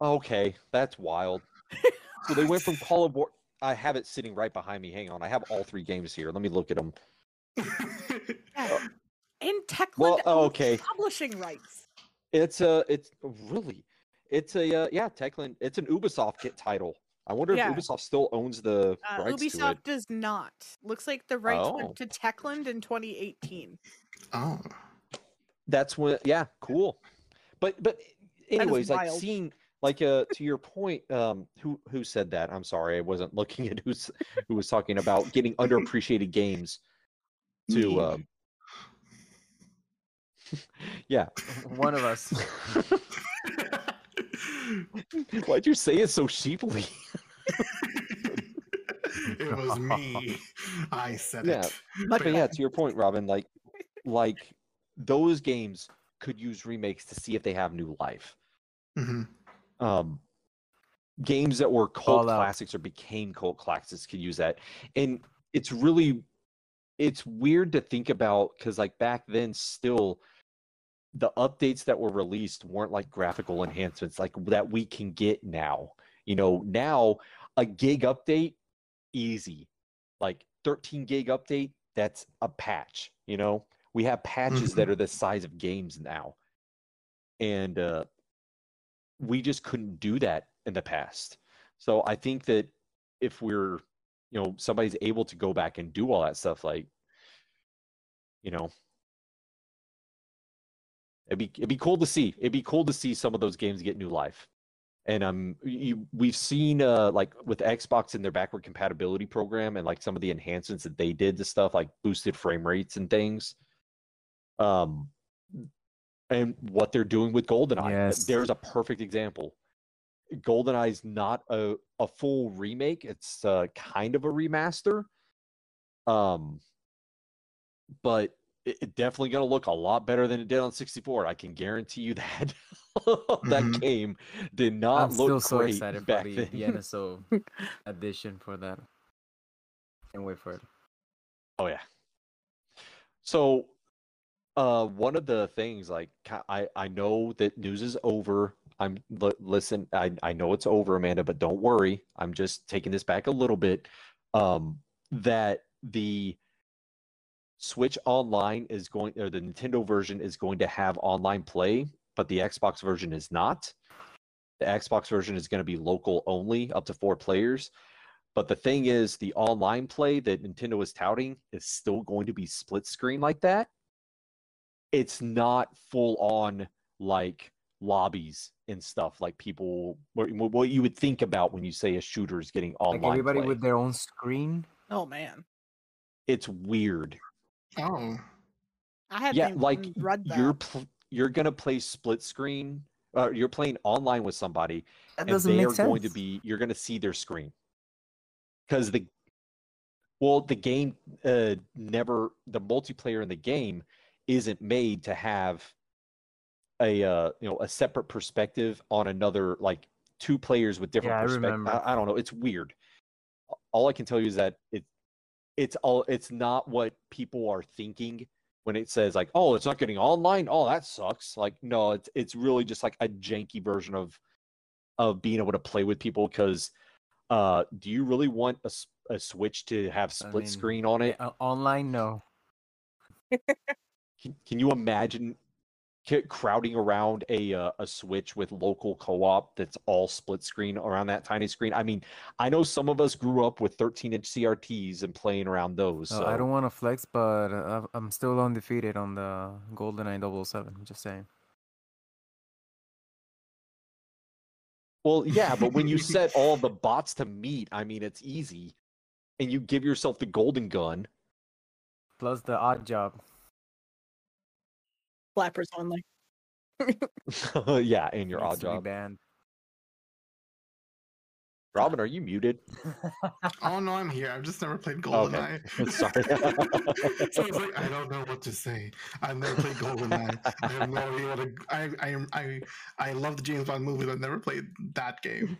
Okay, that's wild. so they went from Call of War. I have it sitting right behind me. Hang on, I have all three games here. Let me look at them. yeah. And Techland Well, oh, owns okay. publishing rights. It's a, it's really, it's a, uh, yeah, Techland. It's an Ubisoft kit title. I wonder Yeah. if Ubisoft still owns the Uh, rights to Ubisoft it. does not. Looks like the rights Oh. went to Techland in 2018. oh, That's when, yeah, cool. But but anyways, like seeing like uh to your point, um, who who said that? I'm sorry, I wasn't looking at who's who was talking about getting underappreciated games to Me. um yeah. One of us. Why'd you say it so sheeply? it was me. I said Yeah. it. Much But yeah, to your point, Robin, like like those games could use remakes to see if they have new life. Mhm. um games that were cult Fallout. classics or became cult classics could use that and it's really it's weird to think about because like back then still the updates that were released weren't like graphical enhancements like that we can get now. You know now a gig update easy. Like 13 gig update that's a patch you know? We have patches that are the size of games now. And uh we just couldn't do that in the past. So I think that if we're, you know, somebody's able to go back and do all that stuff, like, you know, it'd be it'd be cool to see. It'd be cool to see some of those games get new life. And um, you, we've seen uh like with Xbox and their backward compatibility program and like some of the enhancements that they did to stuff like boosted frame rates and things. Um, and what they're doing with GoldenEye. Yes. There's a perfect example. GoldenEye is not a, a full remake. It's uh, kind of a remaster. Um, but it, it definitely going to look a lot better than it did on 64. I can guarantee you that. that Mhm. game did not I'm still look so great excited for back then. the NSO edition for that. Can't wait for it. Oh yeah. So, uh, one of the things like I I know that news is over. I'm li- listen. I I know it's over, Amanda, but don't worry. I'm just taking this back a little bit. Um, that the Switch Online is going, or the Nintendo version is going to have online play, but the Xbox version is not. The Xbox version is going to be local only, up to four players. But the thing is, the online play that Nintendo is touting is still going to be split screen like that. It's not full on like lobbies and stuff like people what, what you would think about when you say a shooter is getting online. Like everybody play. with their own screen. Oh man, It's weird. Oh, I hadn't yeah, like read that. you're pl- you're gonna play split screen. Uh, you're playing online with somebody, That and doesn't they make are sense. going to be you're going to see their screen because the well the game uh never the multiplayer in the game isn't made to have a uh you know a separate perspective on another like two players with different Yeah, perspectives remember. I, I don't know it's weird all i can tell you is that it it's all it's not what people are thinking when it says like oh it's not getting online. Oh that sucks. Like no it's it's really just like a janky version of of being able to play with people because uh do you really want a, a switch to have I split mean, screen on it? Uh, online, no. Can, can you imagine crowding around a uh, a Switch with local co-op that's all split screen around that tiny screen? I mean, I know some of us grew up with 13 inch CRTs and playing around those. Uh, I don't want to flex, but I'm still undefeated on the GoldenEye 007. Just saying. Well, yeah, but when you set all the bots to meet, I mean, it's easy, and you give yourself the golden gun. Plus the Oddjob. Slappers only. yeah, and your Oddjob. banned. Robin, are you muted? Oh no, I'm here. I've just never played Okay. GoldenEye. Sorry. so it's like I don't know what to say. I've never played GoldenEye. I have no idea what a, I, I I I love the James Bond movie, but I've never played that game.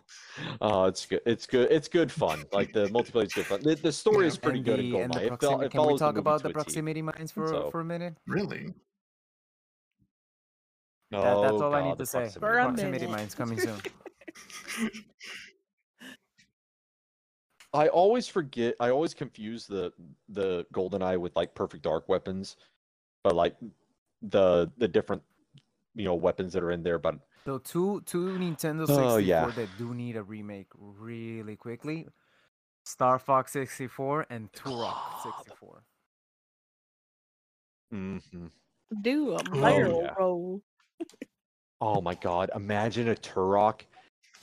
Oh, it's good. It's good. It's good fun. Like the multiplayer is good fun. The, the story Yeah. is pretty and good the, in and the GoldenEye. It, proximity. it Can we talk movie about the proximity mines for So- for a minute? Really? That, that's Oh, all I need to say. proximity For a mines. Proximity minute. mines coming soon. I always forget. I always confuse the the golden eye with like Perfect Dark weapons, but like the the different you know weapons that are in there. But So two two Nintendo 64 Oh, yeah. that do need a remake really quickly. Star Fox 64 and Turok God. 64. Mhm. Do a Oh, barrel yeah. roll. Oh my God, imagine a Turok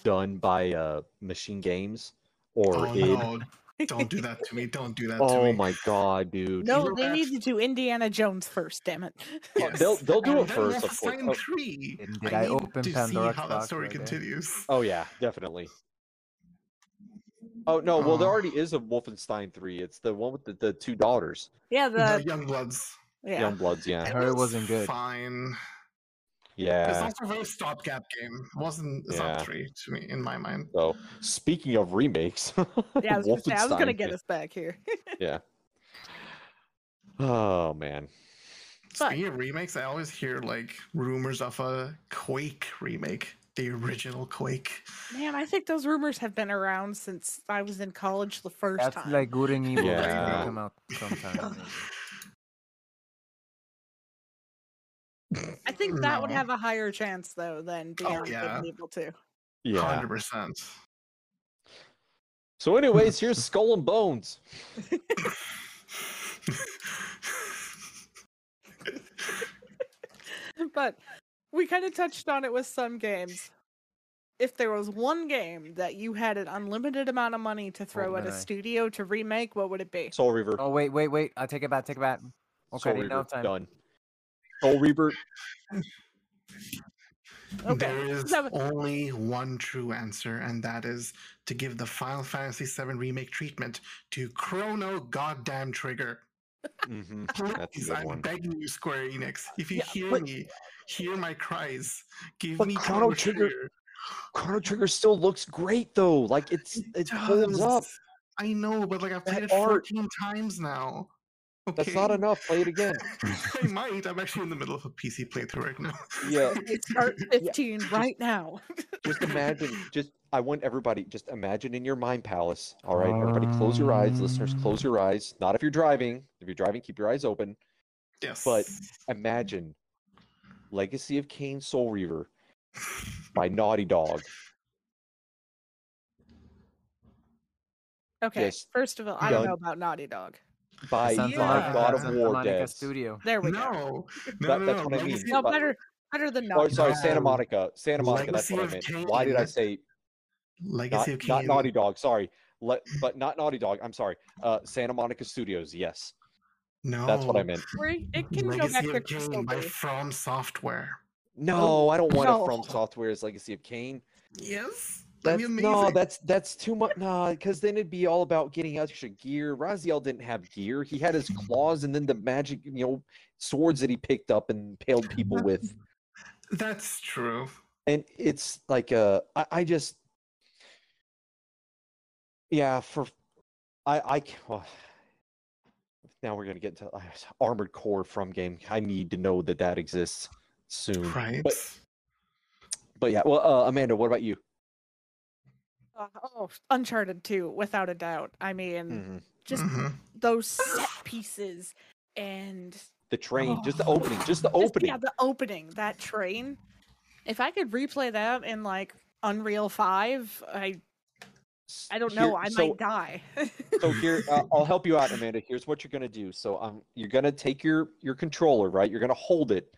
done by uh MachineGames or Oh id. no! Don't do that to me! Don't do that to Oh me! my God, dude. No, know they that- need to do Indiana Jones first. Damn it. Oh, they'll- they'll do and it first, of course. Wolfenstein Oh. 3. Did- did I, I need open to Pandora's see how that story right there? continues. Oh yeah, definitely. Oh no, well there Oh. already is a Wolfenstein 3. It's the one with the, the two daughters. Yeah, The the Youngbloods. yeah. Youngbloods, yeah. heard it wasn't good. Fine. It's Yeah. also a very stopgap game. It wasn't it's Yeah. not three to me in my mind. So speaking of remakes, Yeah, I was, gonna say, I was gonna get us back here. Yeah. Oh man. But- Speaking of remakes, I always hear like rumors of a Quake remake, the original Quake. Man, I think those rumors have been around since I was in college the first That's time. like good and evil. That's Yeah. gonna come out sometime. I think that would mm-hmm. have a higher chance though than oh, Beyond Good yeah. and Evil 2. Yeah. Hundred percent. So anyways, here's Skull and Bones. but we kind of touched on it with some games. If there was one game that you had an unlimited amount of money to throw at a studio to remake, what would it be? Soul Reaver. Oh wait, wait, wait! I take it back. Take it back. Okay, Soul now Reaver. time. Done. Soul Reaver. Okay. There is that only one true answer, and that is to give the Final Fantasy VII remake treatment to Chrono Goddamn Trigger. hmm Please, I'm one. begging you, Square Enix. If you Yeah, hear but- me, hear my cries. Give me Chrono Chrono Trigger- Trigger. Chrono Trigger still looks great though. Like it's it holds up. I know, but like I've played That it art- 14 times now. That's not enough. Play it again. I might. I'm actually in the middle of a PC playthrough right now. Yeah. They start 15 right now. Just imagine. Just I want everybody. Just imagine in your mind palace. All right, everybody, close your eyes. Listeners, close your ah. eyes. Not if you're driving. If you're driving, keep your eyes open. Yes. But- Imagine Legacy of Kain Soul Reaver by Naughty Dog. Okay, Yes. first of all, I don't know about Naughty Dog. By Santa Yeah. Monica, God of War Monica devs. Studio. There we go. no, no, That- no, that's no. what I mean. No, better better than Oh, Naughty sorry, Santa Monica. Santa Monica. That's what I meant. of Why did I say Legacy not, of not Naughty Dog? Sorry, Let, but not Naughty Dog. I'm sorry. Uh, Santa Monica Studios. Yes, No, that's what I meant. It can go back to of Crystal by FromSoftware. No, I don't want no. it from Software Software's Legacy of Kain. Yes, that'd That's be no, that's that's too much. Nah, because then it'd be all about getting extra gear. Raziel didn't have gear. He had his claws and then the magic, you know, swords that he picked up and paled people with. That's true. And it's like uh, I, I just, yeah, for I I well, now we're gonna get to uh, Armored Core from game. I need to know that that exists soon. Right. But but yeah, well, uh, Amanda, what about you? Uh, oh, Uncharted 2, without a doubt. I mean, Mhm. just Mhm. those set pieces and The train, just the Oh. opening, just the Just- opening. yeah, the opening, that train. If I could replay that in like Unreal 5, I I don't here- know, I so, might die. so here, uh, I'll help you out, Amanda. Here's what you're gonna do. So um, you're gonna take your your controller, right? You're gonna hold it.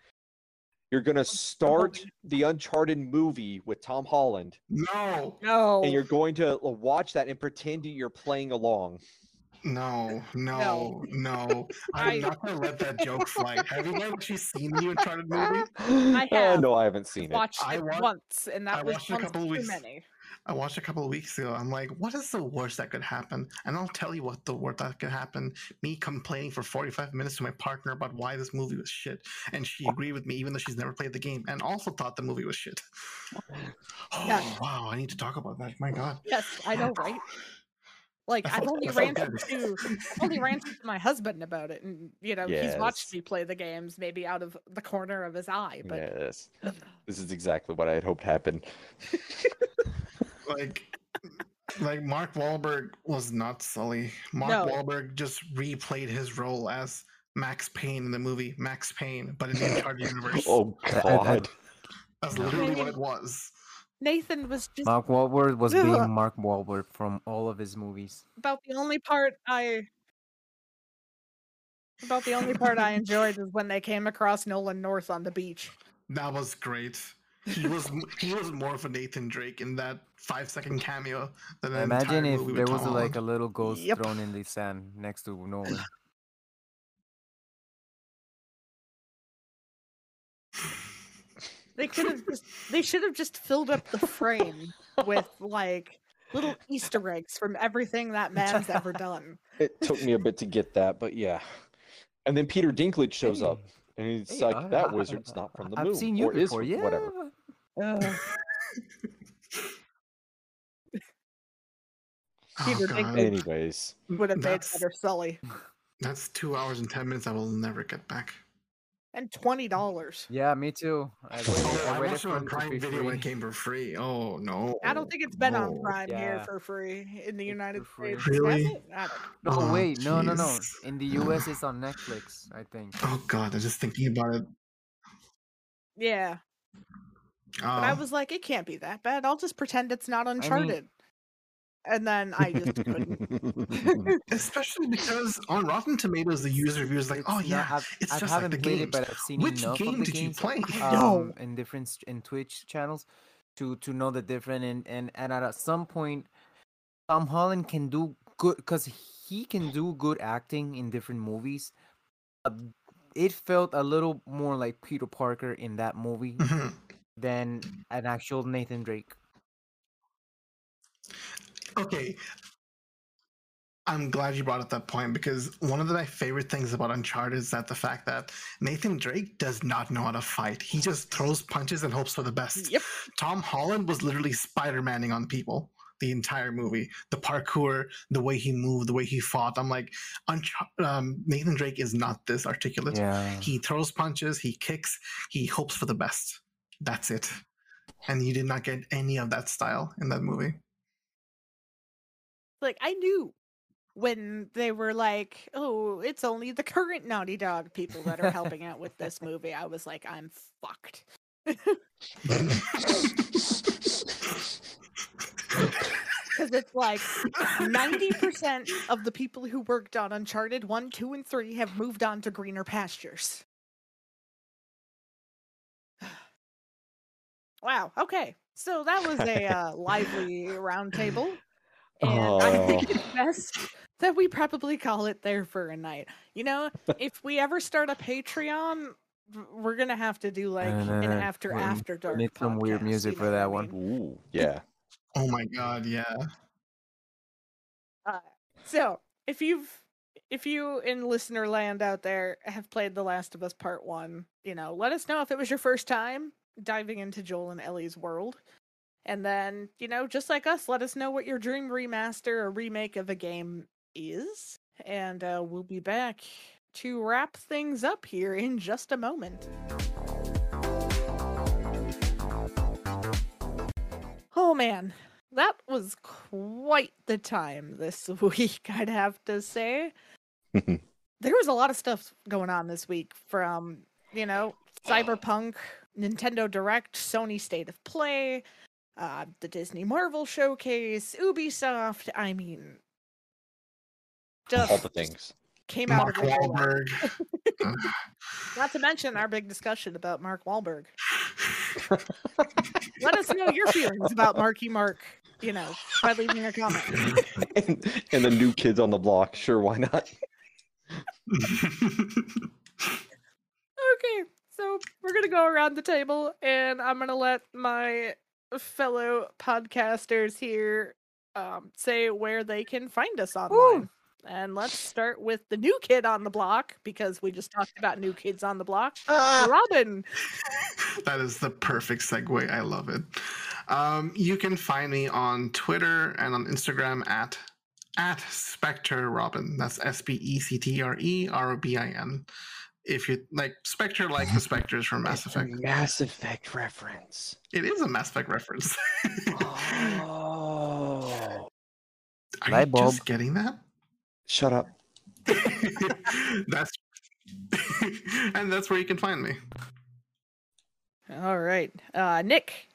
You're gonna start the Uncharted movie with Tom Holland, No, no. and you're going to uh, watch that and pretend that you're playing along. no, no, no. I'm not gonna let that joke fly. Have you guys actually seen the Uncharted movie? I Uh, have no, I haven't seen it. watched I it wa- once, and that I was watched a couple of too weeks- many. I watched a couple of weeks ago. I'm like, what is the worst that could happen? And I'll tell you what the worst that could happen. Me complaining for 45 minutes to my partner about why this movie was shit. And she agreed with me, even though she's never played the game and also thought the movie was shit. Oh, Yeah. wow. I need to talk about that. My God. Yes, I know, right? Like I I've only I ranted to I've only ranted to my husband about it, and you know he's watched me play the games, maybe out of the corner of his eye. But yes, this is exactly what I had hoped happened. Like, like Mark Wahlberg was not Sully. Mark No. Wahlberg just replayed his role as Max Payne in the movie Max Payne, but in the Uncharted universe. Oh I- I- God! That's No. literally what it was. Nathan was just Mark Wahlberg was being Mark Wahlberg from all of his movies. about the only part I about the only part I enjoyed is when they came across Nolan North on the beach. That was great. He was he was more of a Nathan Drake in that five second cameo than an Imagine if movie there was Tom a, like a little ghost Yep. thrown in the sand next to Nolan. They could have just they should have just filled up the frame with like little Easter eggs from everything that man's ever done. It took me a bit to get that, but yeah. And then Peter Dinklage shows up, and it's Hey, like I- that I- wizard's not from the I've moon, seen you or is before, from- yeah. whatever. Ugh. Oh, God. Anyways, Would have made That's- better Sully. That's two hours and ten minutes I will never get back. And twenty dollars. Yeah, me too. I waited, Oh, I I waited watched it for on to Prime be Video when it came for free. Oh no! I don't think it's been on no. Prime here for free in the It's United. States. Really? it? I don't know. No, Oh, wait, no, no, no. In the US, it's on Netflix, I think. Oh god, I'm just thinking about it. Yeah. But I Oh, was like, it can't be that bad. I'll just pretend it's not mean- Uncharted. And then I just couldn't. especially because on Rotten Tomatoes, the user review is like, "Oh not- yeah, I've, it's I just like haven't the played games." it, but I've seen Which enough game of the did you play? I know. um, in different in Twitch channels to to know the different and and, and at some point, Tom Holland can do good because he can do good acting in different movies. Uh, it felt a little more like Peter Parker in that movie Mhm. than an actual Nathan Drake. Okay. I'm glad you brought up that point because one of the, my favorite things about Uncharted is that the fact that Nathan Drake does not know how to fight. He just throws punches and hopes for the best. Yep. Tom Holland was literally Spider Manning on people the entire movie. The parkour, the way he moved, the way he fought. I'm like, Unchar- um, Nathan Drake is not this articulate. Yeah. He throws punches, he kicks, he hopes for the best. That's it. And you did not get any of that style in that movie. Like I knew when they were like, "Oh, it's only the current Naughty Dog people that are helping out with this movie." I was like, "I'm fucked." Because it's like 90% of the people who worked on Uncharted 1, 2, and 3 have moved on to greener pastures. wow, okay. So that was a uh, lively roundtable. And I think Oh. it's best that we probably call it there for a night. You know, if we ever start a Patreon, we're going to have to do like no, an after We- after dark. need some weird music you for know what that I one. mean? Ooh, yeah. Oh my god, yeah. Uh, so if you've if you in listener land out there have played The Last of Us Part One, you know, let us know if it was your first time diving into Joel and Ellie's world. And then, you know, just like us, let us know what your dream remaster or remake of a game is. And uh, we'll be back to wrap things up here in just a moment. Oh man, that was quite the time this week, I'd have to say. there was a lot of stuff going on this week from, you know, Cyberpunk, Nintendo Direct, Sony State of Play, uh, the Disney Marvel Showcase, Ubisoft. I mean, just All the things. came out Mark of everywhere. Wahlberg. Not to mention our big discussion about Mark Wahlberg. Let us know your feelings about Marky Mark, you know, by leaving a comment. and, and the new kids on the block. Sure, why not? Okay, so we're gonna go around the table, and I'm gonna let my fellow podcasters here um, say where they can find us online. And let's start with the new kid on the block because we just talked about new kids on the block. Robin. that is the perfect segue. I love it. Um, you can find me on Twitter and on Instagram at at Spectre Robin. That's S P E C T R E R O B I N. If you like Spectre, like the Spectres from Mass Effect. Mass Effect reference. It is a Mass Effect reference. Oh. Are Light you bulb. just getting that? Shut up. that's and that's where you can find me. All right. Uh, Nic.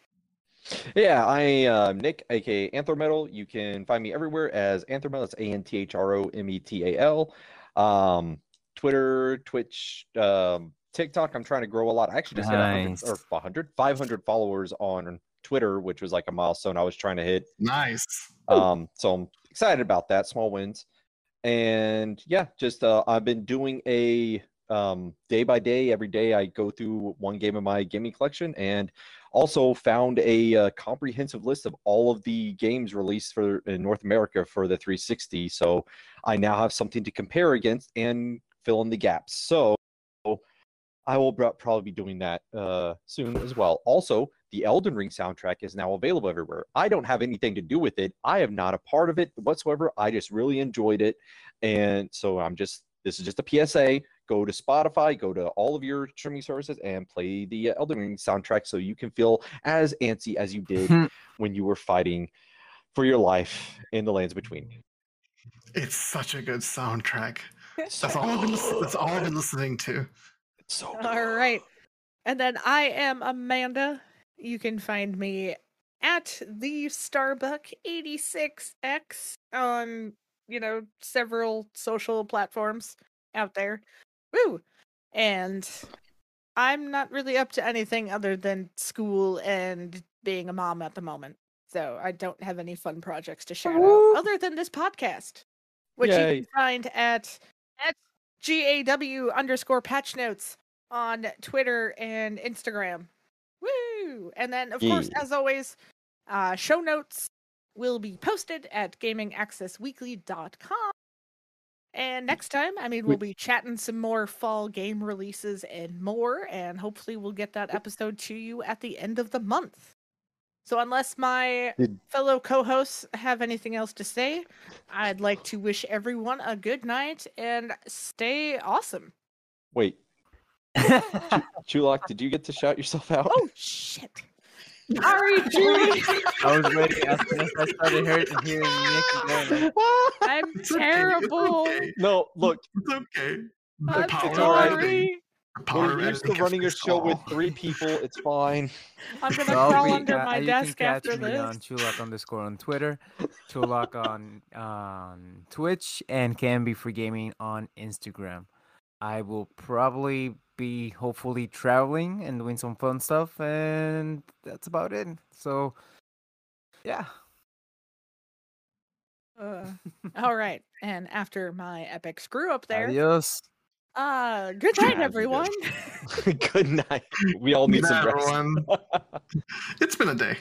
Yeah, I am Nic, aka Anthrometal. You can find me everywhere as Anthrometal. It's A N T H R O M E T A L. Um, Twitter, Twitch, um, TikTok. I'm trying to grow a lot. I actually just hit 100 or 100, 500 followers on Twitter, which was like a milestone I was trying to hit. Nice. Um, so I'm excited about that. Small wins, and yeah, just uh, I've been doing a um, day by day. Every day, I go through one game of my gaming collection, and also found a uh, comprehensive list of all of the games released for in North America for the 360. So I now have something to compare against and fill in the gaps. So I will probably be doing that uh, soon as well. Also, the Elden Ring soundtrack is now available everywhere. I don't have anything to do with it. I am not a part of it whatsoever. I just really enjoyed it, and so I'm just. This is just a PSA. Go to Spotify, go to all of your streaming services, and play the uh, Elden Ring soundtrack so you can feel as antsy as you did when you were fighting for your life in the lands between. It's such a good soundtrack. So That's all I've been, that's all I've been listening to. It's so good. All right. And then I am Amanda. You can find me at the Starbuck 86X on, you know, several social platforms out there. Woo! And I'm not really up to anything other than school and being a mom at the moment. So I don't have any fun projects to shout Woo! out other than this podcast, which you can find at at GAW underscore patch notes on Twitter and Instagram. Woo! And then, of course, as always, uh, show notes will be posted at gamingaccessweekly.com. And next time, I mean, we'll be chatting some more fall game releases and more, and hopefully, we'll get that episode to you at the end of the month. So, unless my Did- fellow co hosts have anything else to say, I'd like to wish everyone a good night and stay awesome. Wait, Chewlok, did you get to shout yourself out? Oh, shit. Sorry, Julie. I was waiting as soon as I started hear- hearing Nic again. I'm It's terrible. Okay. no, look, It's okay. The I'm power It's all right. sorry. The power we're used to running a show all. with three people. It's fine. I'm gonna I'll crawl be- under uh, my you desk can catch after me this. on Chewlok underscore on Twitter, Chewlok on on Twitch, and Can Be for Gaming on Instagram. I will probably be hopefully traveling and doing some fun stuff, and that's about it. So, yeah. Uh, all right. And after my epic screw up there, Adios. Uh, good night, Yeah, everyone. Good night. We all need Good some night, rest. everyone. It's been a day.